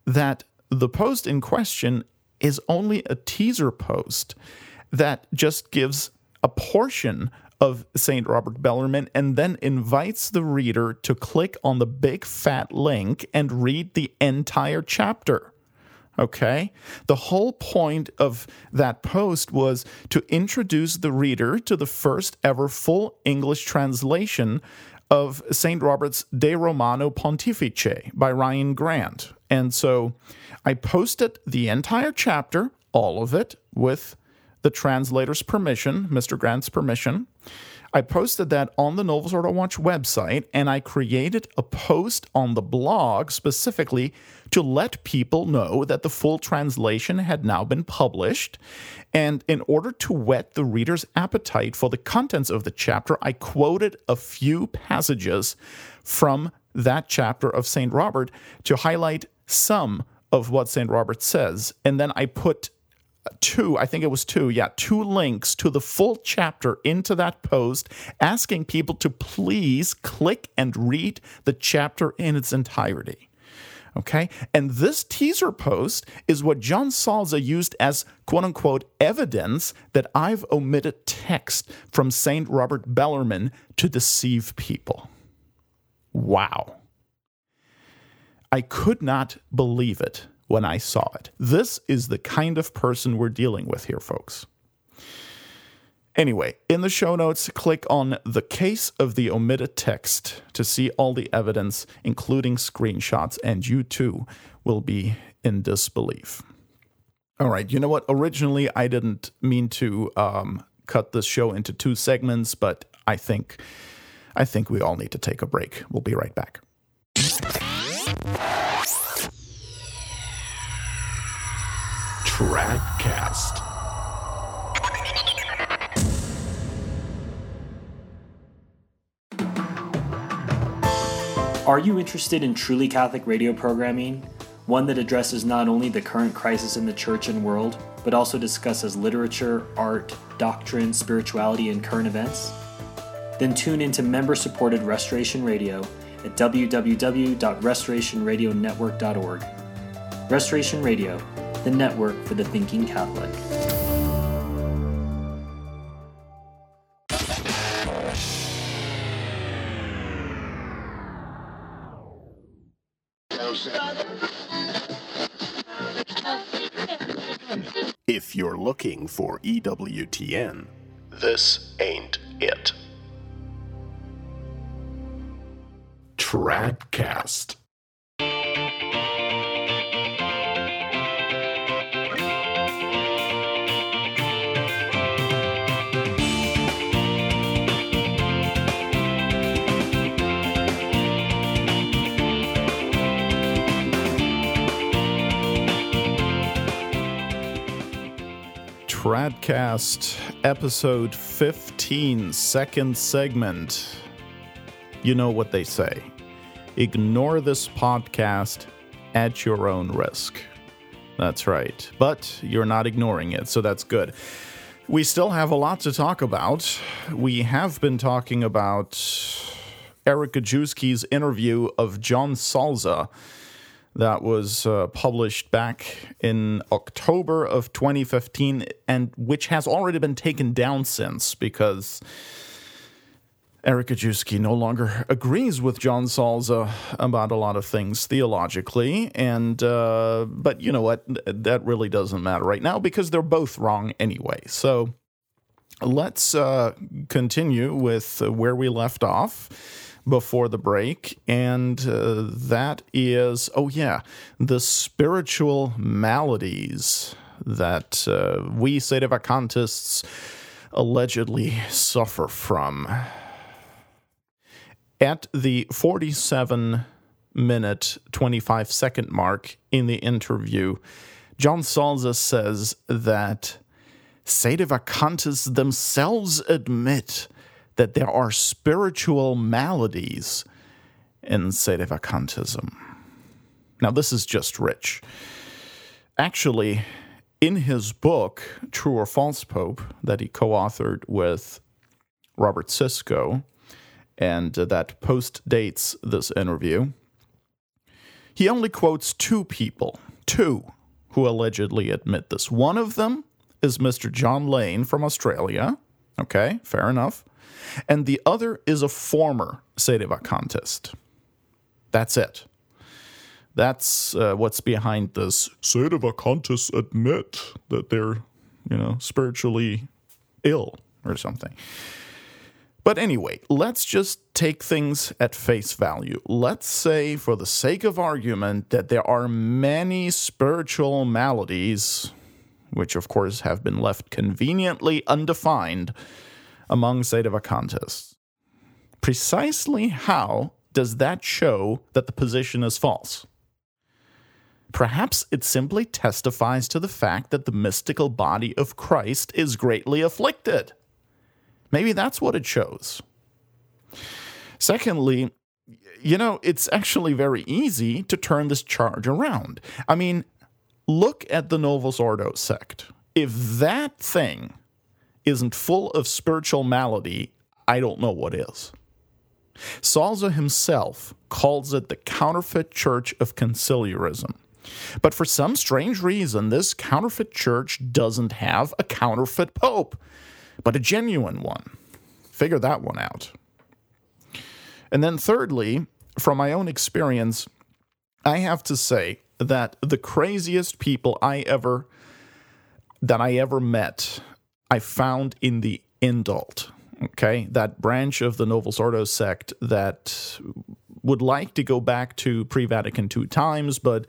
that the post in question is only a teaser post that just gives a portion of St. Robert Bellarmine and then invites the reader to click on the big fat link and read the entire chapter. Okay? The whole point of that post was to introduce the reader to the first ever full English translation of St. Robert's De Romano Pontifice by Ryan Grant. And so I posted the entire chapter, all of it, with the translator's permission, Mr. Grant's permission. I posted that on the Novus Ordo Watch website, and I created a post on the blog specifically to let people know that the full translation had now been published. And in order to whet the reader's appetite for the contents of the chapter, I quoted a few passages from that chapter of St. Robert to highlight some of what St. Robert says. And then I put two, I think it was two, yeah, two links to the full chapter into that post, asking people to please click and read the chapter in its entirety. Okay? And this teaser post is what John Salza used as quote unquote evidence that I've omitted text from St. Robert Bellarmine to deceive people. Wow. I could not believe it when I saw it. This is the kind of person we're dealing with here, folks. Anyway, in the show notes, click on the case of the omitted text to see all the evidence, including screenshots, and you too will be in disbelief. All right, you know what? Originally, I didn't mean to um, cut this show into two segments, but I think I think we all need to take a break. We'll be right back. Tradcast. Are you interested in truly Catholic radio programming? One that addresses not only the current crisis in the church and world, but also discusses literature, art, doctrine, spirituality, and current events? Then tune into member supported Restoration Radio at www.restorationradionetwork.org. Restoration Radio, the network for the thinking Catholic. For EWTN, this ain't it. Tradcast. Tradcast, episode 15, second segment. You know what they say ignore this podcast at your own risk. That's right. But you're not ignoring it, so that's good. We still have a lot to talk about. We have been talking about Eric Gajewski's interview of John Salza that was uh, published back in October of 2015 and which has already been taken down since because Eric Gajewski no longer agrees with John Salza about a lot of things theologically, and uh, but you know what? That really doesn't matter right now because they're both wrong anyway. So let's uh, continue with where we left off before the break, and uh, that is oh yeah, the spiritual maladies that uh, we Sedevacantists allegedly suffer from. At the 47 minute, 25 second mark in the interview, John Salza says that Sedevacantists themselves admit that there are spiritual maladies in Sedevacantism. Now, this is just rich. Actually, in his book, True or False Pope, that he co authored with Robert Siscoe, and uh, that post dates this interview, he only quotes two people, two, who allegedly admit this. One of them is Mr. John Lane from Australia. Okay, fair enough. And the other is a former Sedevacantist. That's it. That's uh, what's behind this. Sedevacantists admit that they're, you know, spiritually ill or something. But anyway, let's just take things at face value. Let's say, for the sake of argument, that there are many spiritual maladies, which of course have been left conveniently undefined among Sedevacantists. Precisely how does that show that the position is false? Perhaps it simply testifies to the fact that the mystical body of Christ is greatly afflicted. Maybe that's what it shows. Secondly, you know, it's actually very easy to turn this charge around. I mean, look at the Novus Ordo sect. If that thing isn't full of spiritual malady, I don't know what is. Salza himself calls it the counterfeit church of conciliarism. But for some strange reason, this counterfeit church doesn't have a counterfeit pope but a genuine one. Figure that one out. And then, thirdly, from my own experience, I have to say that the craziest people I ever that I ever met, I found in the indult. Okay, that branch of the Novus Ordo sect that would like to go back to pre-Vatican II times, but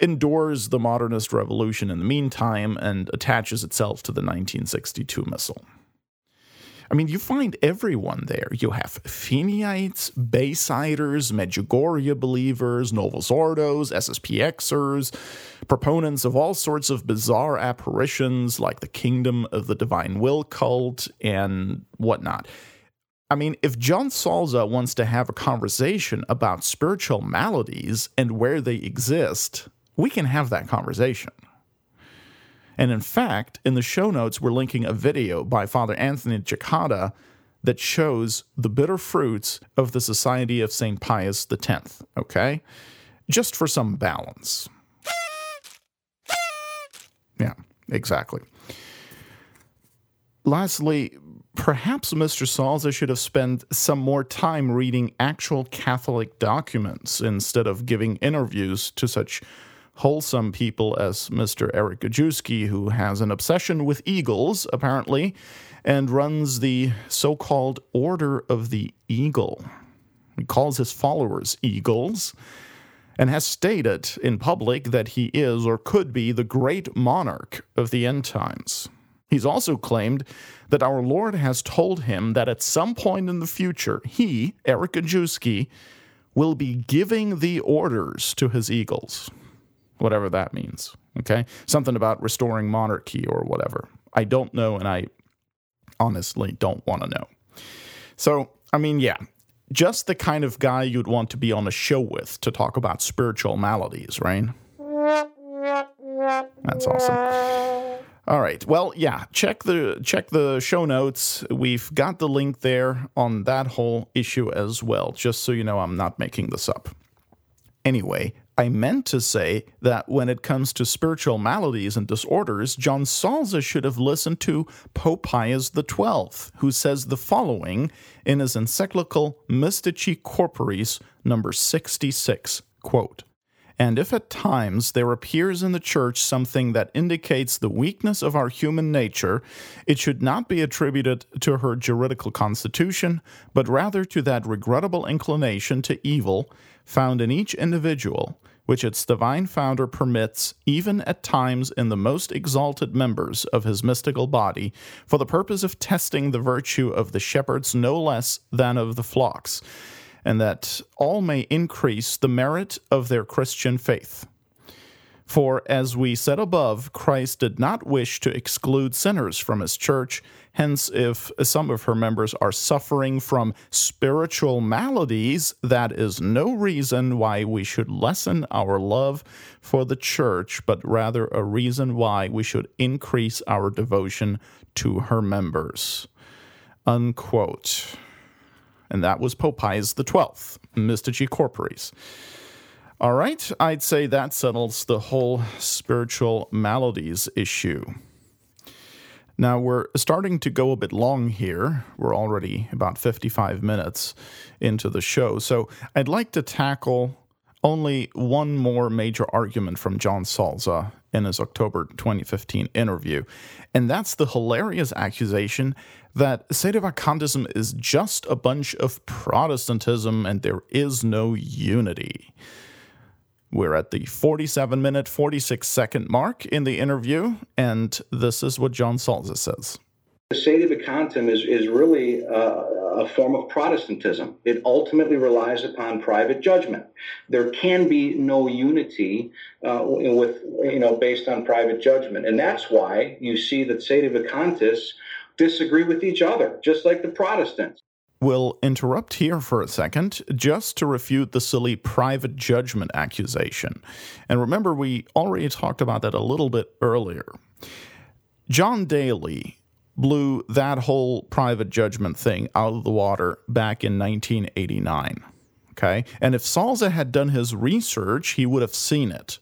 endures the modernist revolution in the meantime and attaches itself to the 1962 missal. I mean, you find everyone there. You have Feeneyites, Baysiders, Medjugorje believers, Novus Ordos, SSPXers, proponents of all sorts of bizarre apparitions like the Kingdom of the Divine Will cult and whatnot. I mean, if John Salza wants to have a conversation about spiritual maladies and where they exist, we can have that conversation. And in fact, in the show notes, we're linking a video by Father Anthony Cekada that shows the bitter fruits of the Society of St. Pius X, okay? Just for some balance. Yeah, exactly. Lastly, perhaps Mr. Salza should have spent some more time reading actual Catholic documents instead of giving interviews to such wholesome people as Mr. Eric Gajewski, who has an obsession with eagles, apparently, and runs the so called Order of the Eagle. He calls his followers eagles and has stated in public that he is or could be the great monarch of the end times. He's also claimed that our Lord has told him that at some point in the future, he, Eric Gajewski, will be giving the orders to his eagles whatever that means. Okay. Something about restoring monarchy or whatever. I don't know, and I honestly don't want to know. So, I mean, yeah, just the kind of guy you'd want to be on a show with to talk about spiritual maladies, right? That's awesome. All right. Well, yeah, check the check the show notes. We've got the link there on that whole issue as well, just so you know I'm not making this up. Anyway, I meant to say that when it comes to spiritual maladies and disorders, John Salza should have listened to Pope Pius XII, who says the following in his encyclical Mystici Corporis, number 66, quote, and if at times there appears in the Church something that indicates the weakness of our human nature, it should not be attributed to her juridical constitution, but rather to that regrettable inclination to evil found in each individual, which its divine founder permits, even at times in the most exalted members of his mystical body, for the purpose of testing the virtue of the shepherds no less than of the flocks. And that all may increase the merit of their Christian faith. For as we said above, Christ did not wish to exclude sinners from his church. Hence, if some of her members are suffering from spiritual maladies, that is no reason why we should lessen our love for the church, but rather a reason why we should increase our devotion to her members. Unquote. And that was Pope Pius XII, Mystici Corporis. All right, I'd say that settles the whole spiritual maladies issue. Now, we're starting to go a bit long here. We're already about 55 minutes into the show. So I'd like to tackle only one more major argument from John Salza in his October 2015 interview, and that's the hilarious accusation that Sedevacantism is just a bunch of Protestantism and there is no unity. We're at the 47 minute, 46 second mark in the interview, and this is what John Salza says. The Sedevacantism is, is really uh, a form of Protestantism. It ultimately relies upon private judgment. There can be no unity uh, with, you know, based on private judgment. And that's why you see that Sedevacantists disagree with each other, just like the Protestants. We'll interrupt here for a second just to refute the silly private judgment accusation. And remember, we already talked about that a little bit earlier. John Daly blew that whole private judgment thing out of the water back in 1989. Okay? And if Salza had done his research, he would have seen it.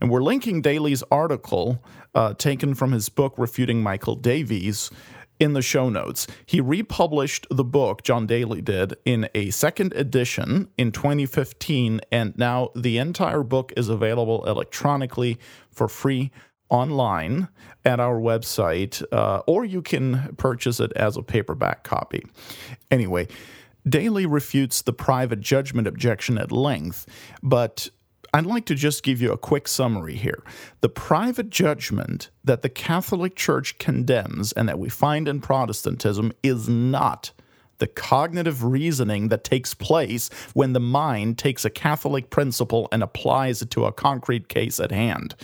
And we're linking Daly's article, uh, taken from his book Refuting Michael Davies, in the show notes. He republished the book, John Daly did, in a second edition in 2015, and now the entire book is available electronically for free online at our website, uh, or you can purchase it as a paperback copy. Anyway, Daly refutes the private judgment objection at length, but I'd like to just give you a quick summary here. The private judgment that the Catholic Church condemns and that we find in Protestantism is not the cognitive reasoning that takes place when the mind takes a Catholic principle and applies it to a concrete case at hand,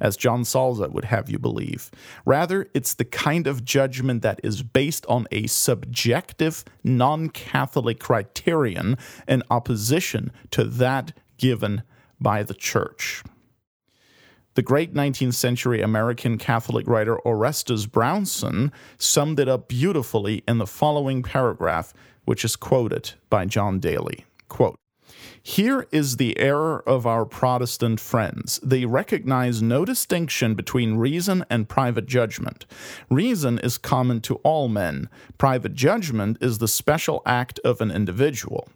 as John Salza would have you believe. Rather, it's the kind of judgment that is based on a subjective, non Catholic criterion in opposition to that given by the church. The great 19th century American Catholic writer Orestes Brownson summed it up beautifully in the following paragraph, which is quoted by John Daly. Quote, here is the error of our Protestant friends. They recognize no distinction between reason and private judgment. Reason is common to all men, private judgment is the special act of an individual.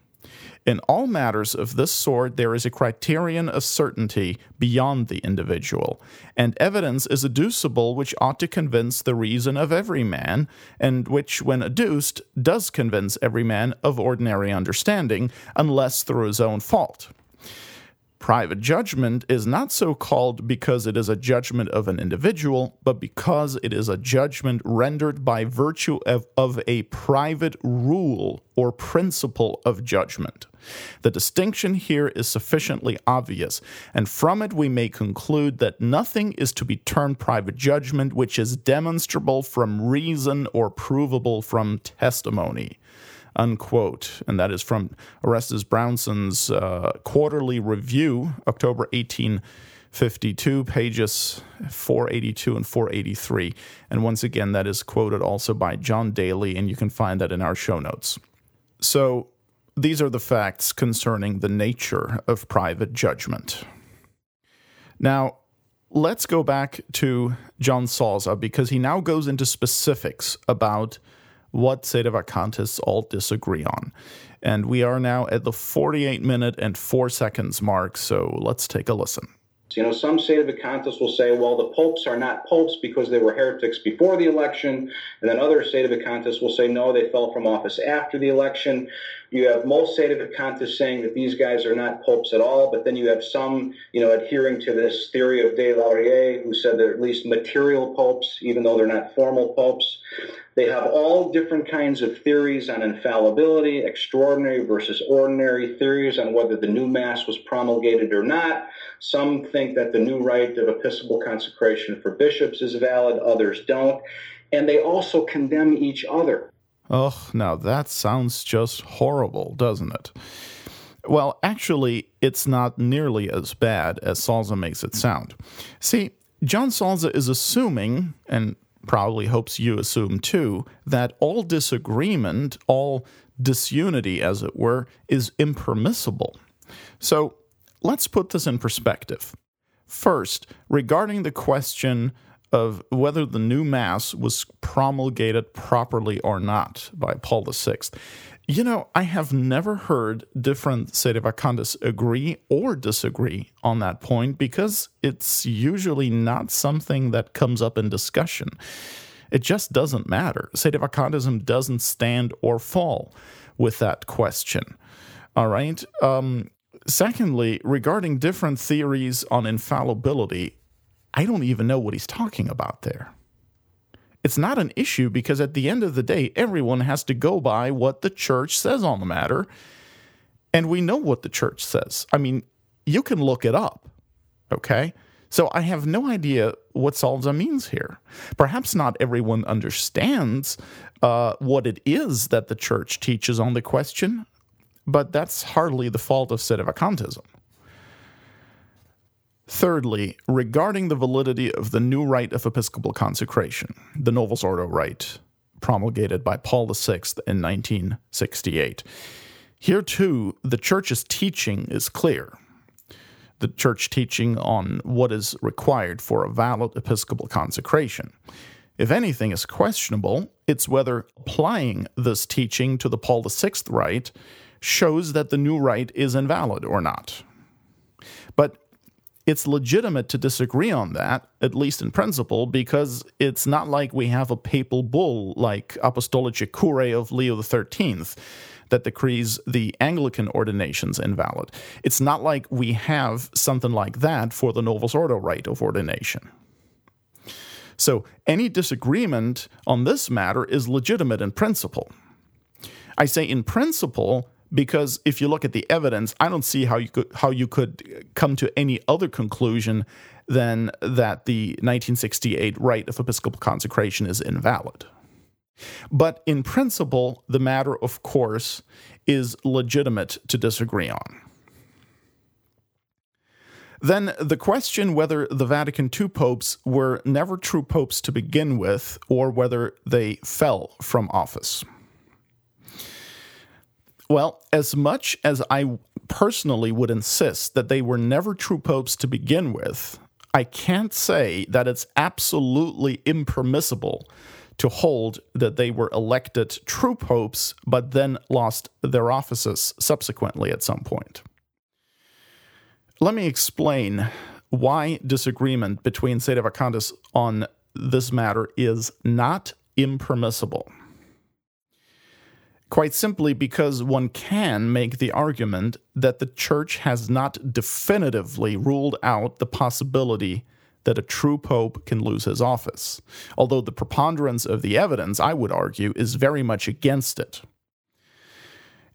In all matters of this sort, there is a criterion of certainty beyond the individual, and evidence is adducible which ought to convince the reason of every man, and which, when adduced, does convince every man of ordinary understanding, unless through his own fault. Private judgment is not so called because it is a judgment of an individual, but because it is a judgment rendered by virtue of, of, a private rule or principle of judgment. The distinction here is sufficiently obvious, and from it we may conclude that nothing is to be termed private judgment which is demonstrable from reason or provable from testimony unquote. And that is from Orestes Brownson's uh, quarterly review, October 1852, pages 482 and 483. And once again, that is quoted also by John Daly, and you can find that in our show notes. So these are the facts concerning the nature of private judgment. Now, let's go back to John Salza because he now goes into specifics about what Sedevacantists all disagree on. And we are now at the 48 minute and 4 seconds mark, so let's take a listen. You know, some state of sedevacantists will say, well, the popes are not popes because they were heretics before the election, and then other state of sedevacantists will say, no, they fell from office after the election. You have most state of sedevacantists saying that these guys are not popes at all, but then you have some, you know, adhering to this theory of Des Lauriers, who said they're at least material popes, even though they're not formal popes. They have all different kinds of theories on infallibility, extraordinary versus ordinary theories on whether the new Mass was promulgated or not. Some think that the new rite of episcopal consecration for bishops is valid, others don't. And they also condemn each other. Oh, now that sounds just horrible, doesn't it? Well, actually, it's not nearly as bad as Salza makes it sound. See, John Salza is assuming, and probably hopes you assume too, that all disagreement, all disunity, as it were, is impermissible. So let's put this in perspective. First, regarding the question of whether the new Mass was promulgated properly or not by Paul VI. You know, I have never heard different sedevacantists agree or disagree on that point because it's usually not something that comes up in discussion. It just doesn't matter. Sedevacantism doesn't stand or fall with that question. All right. Um, secondly, regarding different theories on infallibility, I don't even know what he's talking about there. It's not an issue because at the end of the day, everyone has to go by what the church says on the matter. And we know what the church says. I mean, you can look it up, okay? So I have no idea what Salza means here. Perhaps not everyone understands uh, what it is that the church teaches on the question, but that's hardly the fault of sedevacantism. Thirdly, regarding the validity of the new rite of episcopal consecration, the Novus Ordo rite, promulgated by Paul VI in 1968. Here, too, the Church's teaching is clear. The Church teaching on what is required for a valid episcopal consecration. If anything is questionable, it's whether applying this teaching to the Paul VI rite shows that the new rite is invalid or not. It's legitimate to disagree on that, at least in principle, because it's not like we have a papal bull like Apostolicae Curae of Leo XIII that decrees the Anglican ordinations invalid. It's not like we have something like that for the Novus Ordo rite of ordination. So any disagreement on this matter is legitimate in principle. I say in principle because if you look at the evidence, I don't see how you could how you could come to any other conclusion than that the 1968 rite of episcopal consecration is invalid. But in principle, the matter, of course, is legitimate to disagree on. Then the question whether the Vatican II popes were never true popes to begin with, or whether they fell from office. Well, as much as I personally would insist that they were never true popes to begin with, I can't say that it's absolutely impermissible to hold that they were elected true popes but then lost their offices subsequently at some point. Let me explain why disagreement between Sede sedevacantists on this matter is not impermissible. Quite simply because one can make the argument that the church has not definitively ruled out the possibility that a true pope can lose his office, although the preponderance of the evidence, I would argue, is very much against it.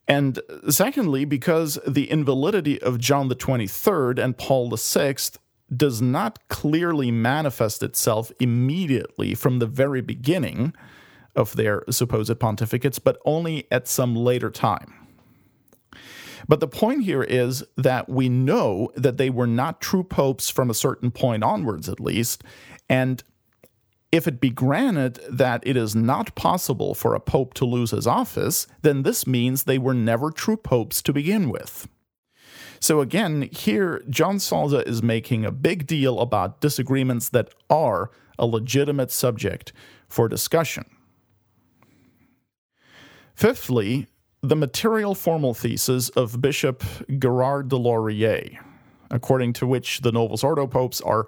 And secondly, because the invalidity of John the 23rd and Paul VI does not clearly manifest itself immediately from the very beginning of their supposed pontificates, but only at some later time. But the point here is that we know that they were not true popes from a certain point onwards, at least. And if it be granted that it is not possible for a pope to lose his office, then this means they were never true popes to begin with. So again, here, John Salza is making a big deal about disagreements that are a legitimate subject for discussion. Fifthly, the material formal thesis of Bishop Guérard des Lauriers, according to which the Novus Ordo popes are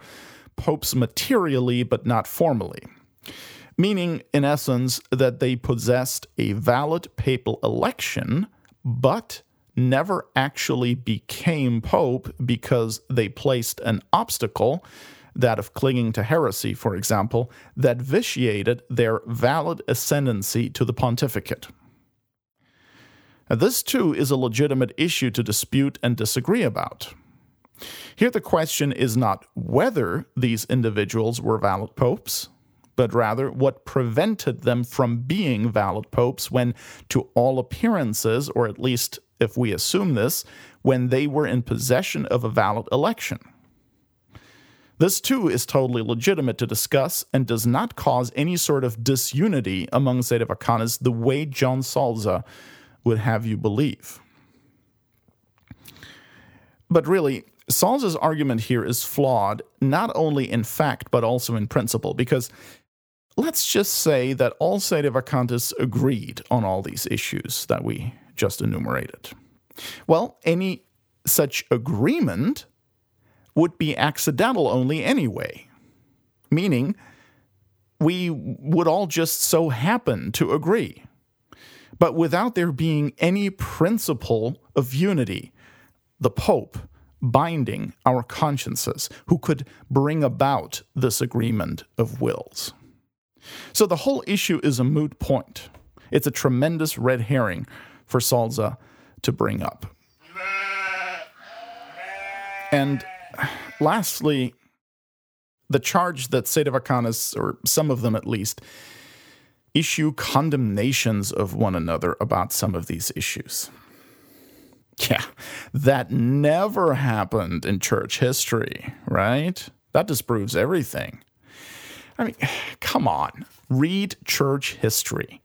popes materially but not formally. Meaning, in essence, that they possessed a valid papal election, but never actually became pope because they placed an obstacle, that of clinging to heresy, for example, that vitiated their valid ascendancy to the pontificate. This too is a legitimate issue to dispute and disagree about. Here, the question is not whether these individuals were valid popes, but rather what prevented them from being valid popes when, to all appearances, or at least if we assume this, when they were in possession of a valid election. This too is totally legitimate to discuss and does not cause any sort of disunity among Sedevacantists the way John Salza would have you believe. But really, Salza's argument here is flawed not only in fact but also in principle, because let's just say that all Sedevacantists agreed on all these issues that we just enumerated. Well, any such agreement would be accidental only anyway, meaning we would all just so happen to agree but without there being any principle of unity, the Pope binding our consciences, who could bring about this agreement of wills. So the whole issue is a moot point. It's a tremendous red herring for Salza to bring up. And lastly, the charge that Sedevacantists, or some of them at least, issue condemnations of one another about some of these issues. Yeah, that never happened in church history, right? That disproves everything. I mean, come on, read church history.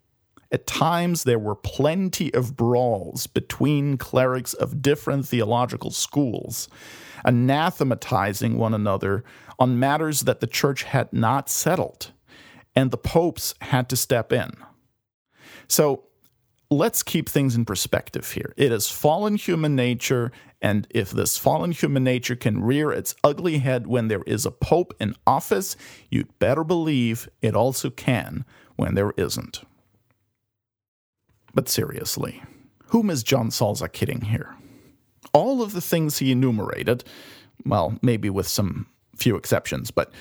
At times, there were plenty of brawls between clerics of different theological schools, anathematizing one another on matters that the church had not settled and the popes had to step in. So let's keep things in perspective here. It is fallen human nature, and if this fallen human nature can rear its ugly head when there is a pope in office, you'd better believe it also can when there isn't. But seriously, whom is John Salza kidding here? All of the things he enumerated, well, maybe with some few exceptions, but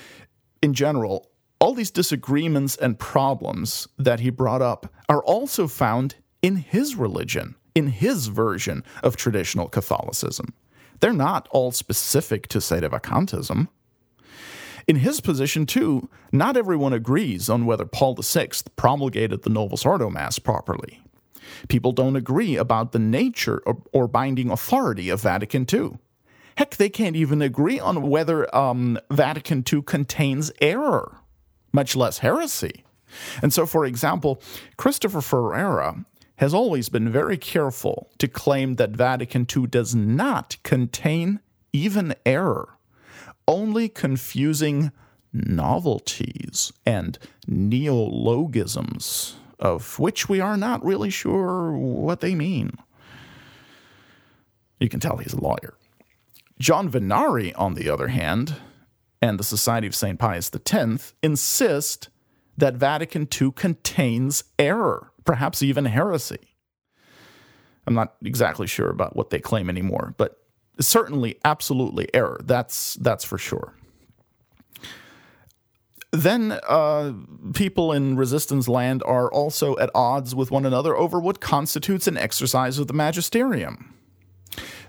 in general, all these disagreements and problems that he brought up are also found in his religion, in his version of traditional Catholicism. They're not all specific to Sedevacantism. In his position, too, not everyone agrees on whether Paul VI promulgated the Novus Ordo Mass properly. People don't agree about the nature or, or binding authority of Vatican II. Heck, they can't even agree on whether um, Vatican II contains error much less heresy. And so, for example, Christopher Ferrara has always been very careful to claim that Vatican II does not contain even error, only confusing novelties and neologisms, of which we are not really sure what they mean. You can tell he's a lawyer. John Vennari, on the other hand, and the Society of St. Pius X insist that Vatican II contains error, perhaps even heresy. I'm not exactly sure about what they claim anymore, but certainly absolutely error. That's that's for sure. Then uh, people in resistance land are also at odds with one another over what constitutes an exercise of the magisterium.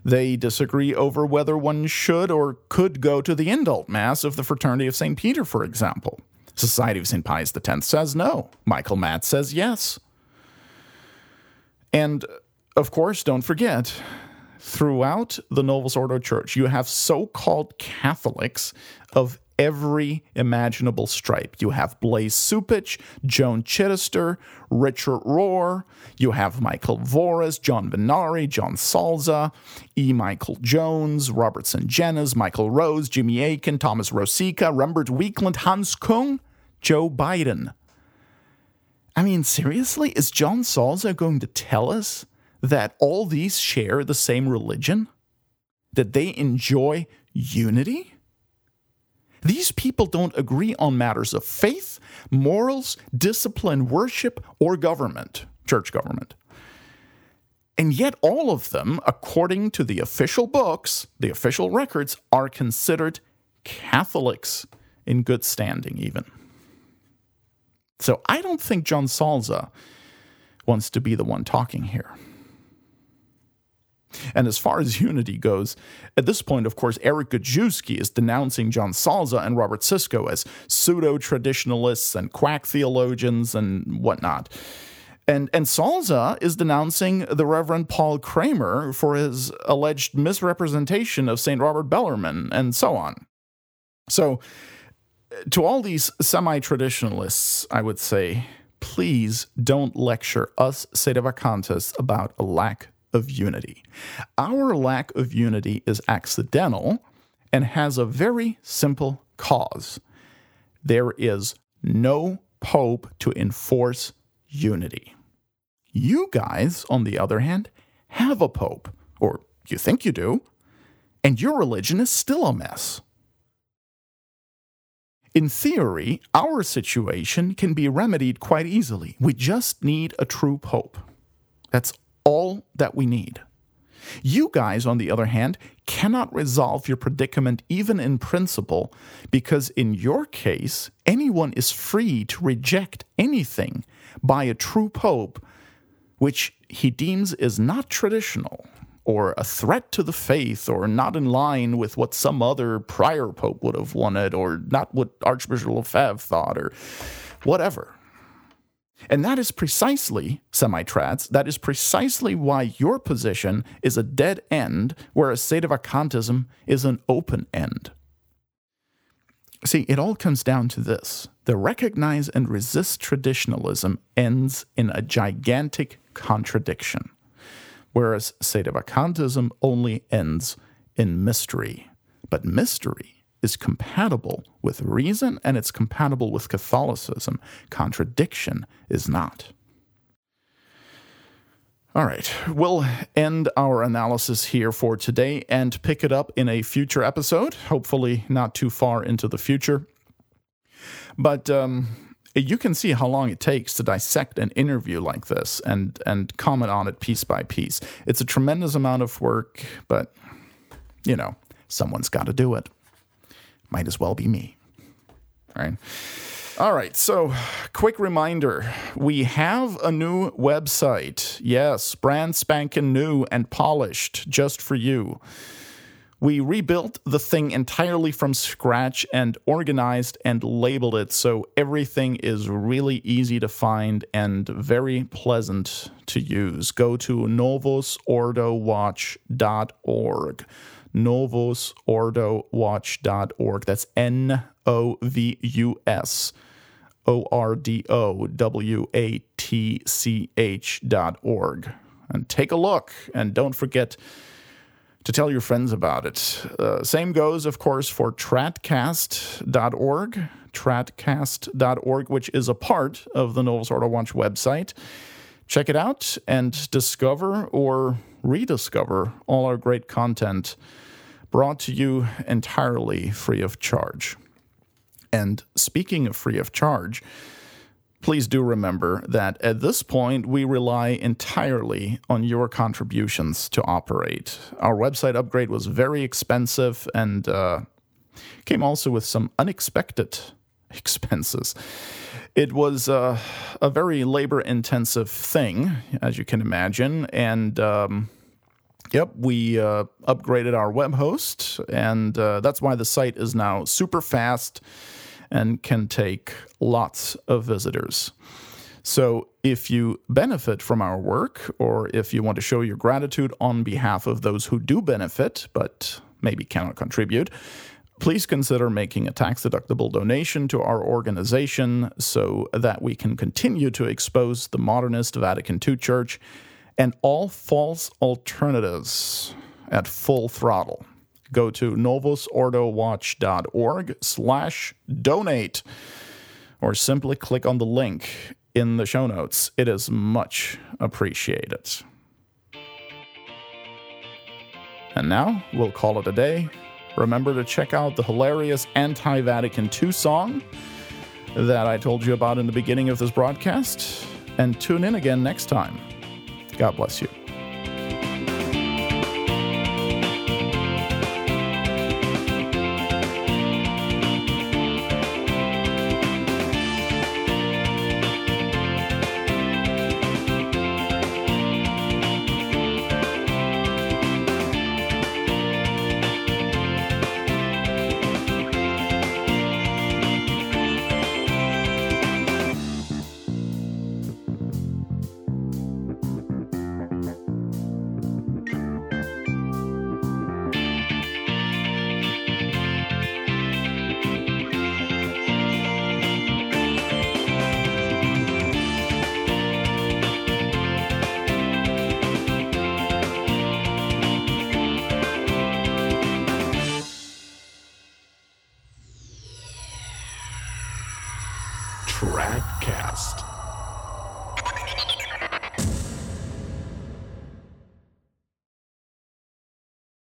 They disagree over whether one should or could go to the indult mass of the Fraternity of St. Peter, for example. Society of St. Pius X says no. Michael Matt says yes. And of course, don't forget, throughout the Novus Ordo Church, you have so called Catholics of every imaginable stripe. You have Blaise Cupich, Joan Chittister, Richard Rohr, you have Michael Voris, John Vennari, John Salza, E. Michael Jones, Robert Sungenis, Michael Rose, Jimmy Akin, Thomas Rosica, Rembert Weakland, Hans Kung, Joe Biden. I mean, seriously, is John Salza going to tell us that all these share the same religion? that they enjoy unity? These people don't agree on matters of faith, morals, discipline, worship, or government, church government. And yet, all of them, according to the official books, the official records, are considered Catholics in good standing, even. So I don't think John Salza wants to be the one talking here. And as far as unity goes, at this point, of course, Eric Gajewski is denouncing John Salza and Robert Siscoe as pseudo traditionalists and quack theologians and whatnot. And, and Salza is denouncing the Reverend Paul Kramer for his alleged misrepresentation of St. Robert Bellarmine and so on. So, to all these semi traditionalists, I would say, please don't lecture us sede Sedevacantists about a lack of unity. Our lack of unity is accidental and has a very simple cause there is no pope to enforce unity. You guys, on the other hand, have a pope, or you think you do, and your religion is still a mess. In theory, our situation can be remedied quite easily. We just need a true pope. That's all that we need. You guys, on the other hand, cannot resolve your predicament even in principle, because in your case, anyone is free to reject anything by a true pope which he deems is not traditional or a threat to the faith or not in line with what some other prior pope would have wanted or not what Archbishop Lefebvre thought or whatever. And that is precisely, semi trads, that is precisely why your position is a dead end, whereas Sedevacantism is an open end. See, it all comes down to this the recognize and resist traditionalism ends in a gigantic contradiction, whereas Sedevacantism only ends in mystery. But mystery is compatible with reason and it's compatible with Catholicism. Contradiction is not. All right, we'll end our analysis here for today and pick it up in a future episode, hopefully not too far into the future. But um, you can see how long it takes to dissect an interview like this and and comment on it piece by piece. It's a tremendous amount of work, but you know, someone's got to do it. Might as well be me. All right. All right, so quick reminder we have a new website. Yes, brand spanking new and polished just for you. We rebuilt the thing entirely from scratch and organized and labeled it so everything is really easy to find and very pleasant to use. Go to novusordowatch.org. Novusordowatch.org. That's N O V U S O R D O W A T C H dot org. And take a look and don't forget to tell your friends about it. Uh, same goes, of course, for tradcast.org, tradcast.org, which is a part of the Novus Ordo Watch website. Check it out and discover or rediscover all our great content brought to you entirely free of charge. And speaking of free of charge, please do remember that at this point, we rely entirely on your contributions to operate. Our website upgrade was very expensive and uh, came also with some unexpected expenses. It was uh, a very labor intensive thing, as you can imagine. And um, yep, we uh, upgraded our web host, and uh, that's why the site is now super fast and can take lots of visitors. So, if you benefit from our work, or if you want to show your gratitude on behalf of those who do benefit but maybe cannot contribute, please consider making a tax deductible donation to our organization so that we can continue to expose the modernist Vatican II Church and all false alternatives at full throttle go to novusordowatch.org slash donate or simply click on the link in the show notes. It is much appreciated. And now we'll call it a day. Remember to check out the hilarious anti Vatican II song that I told you about in the beginning of this broadcast. And tune in again next time. God bless you.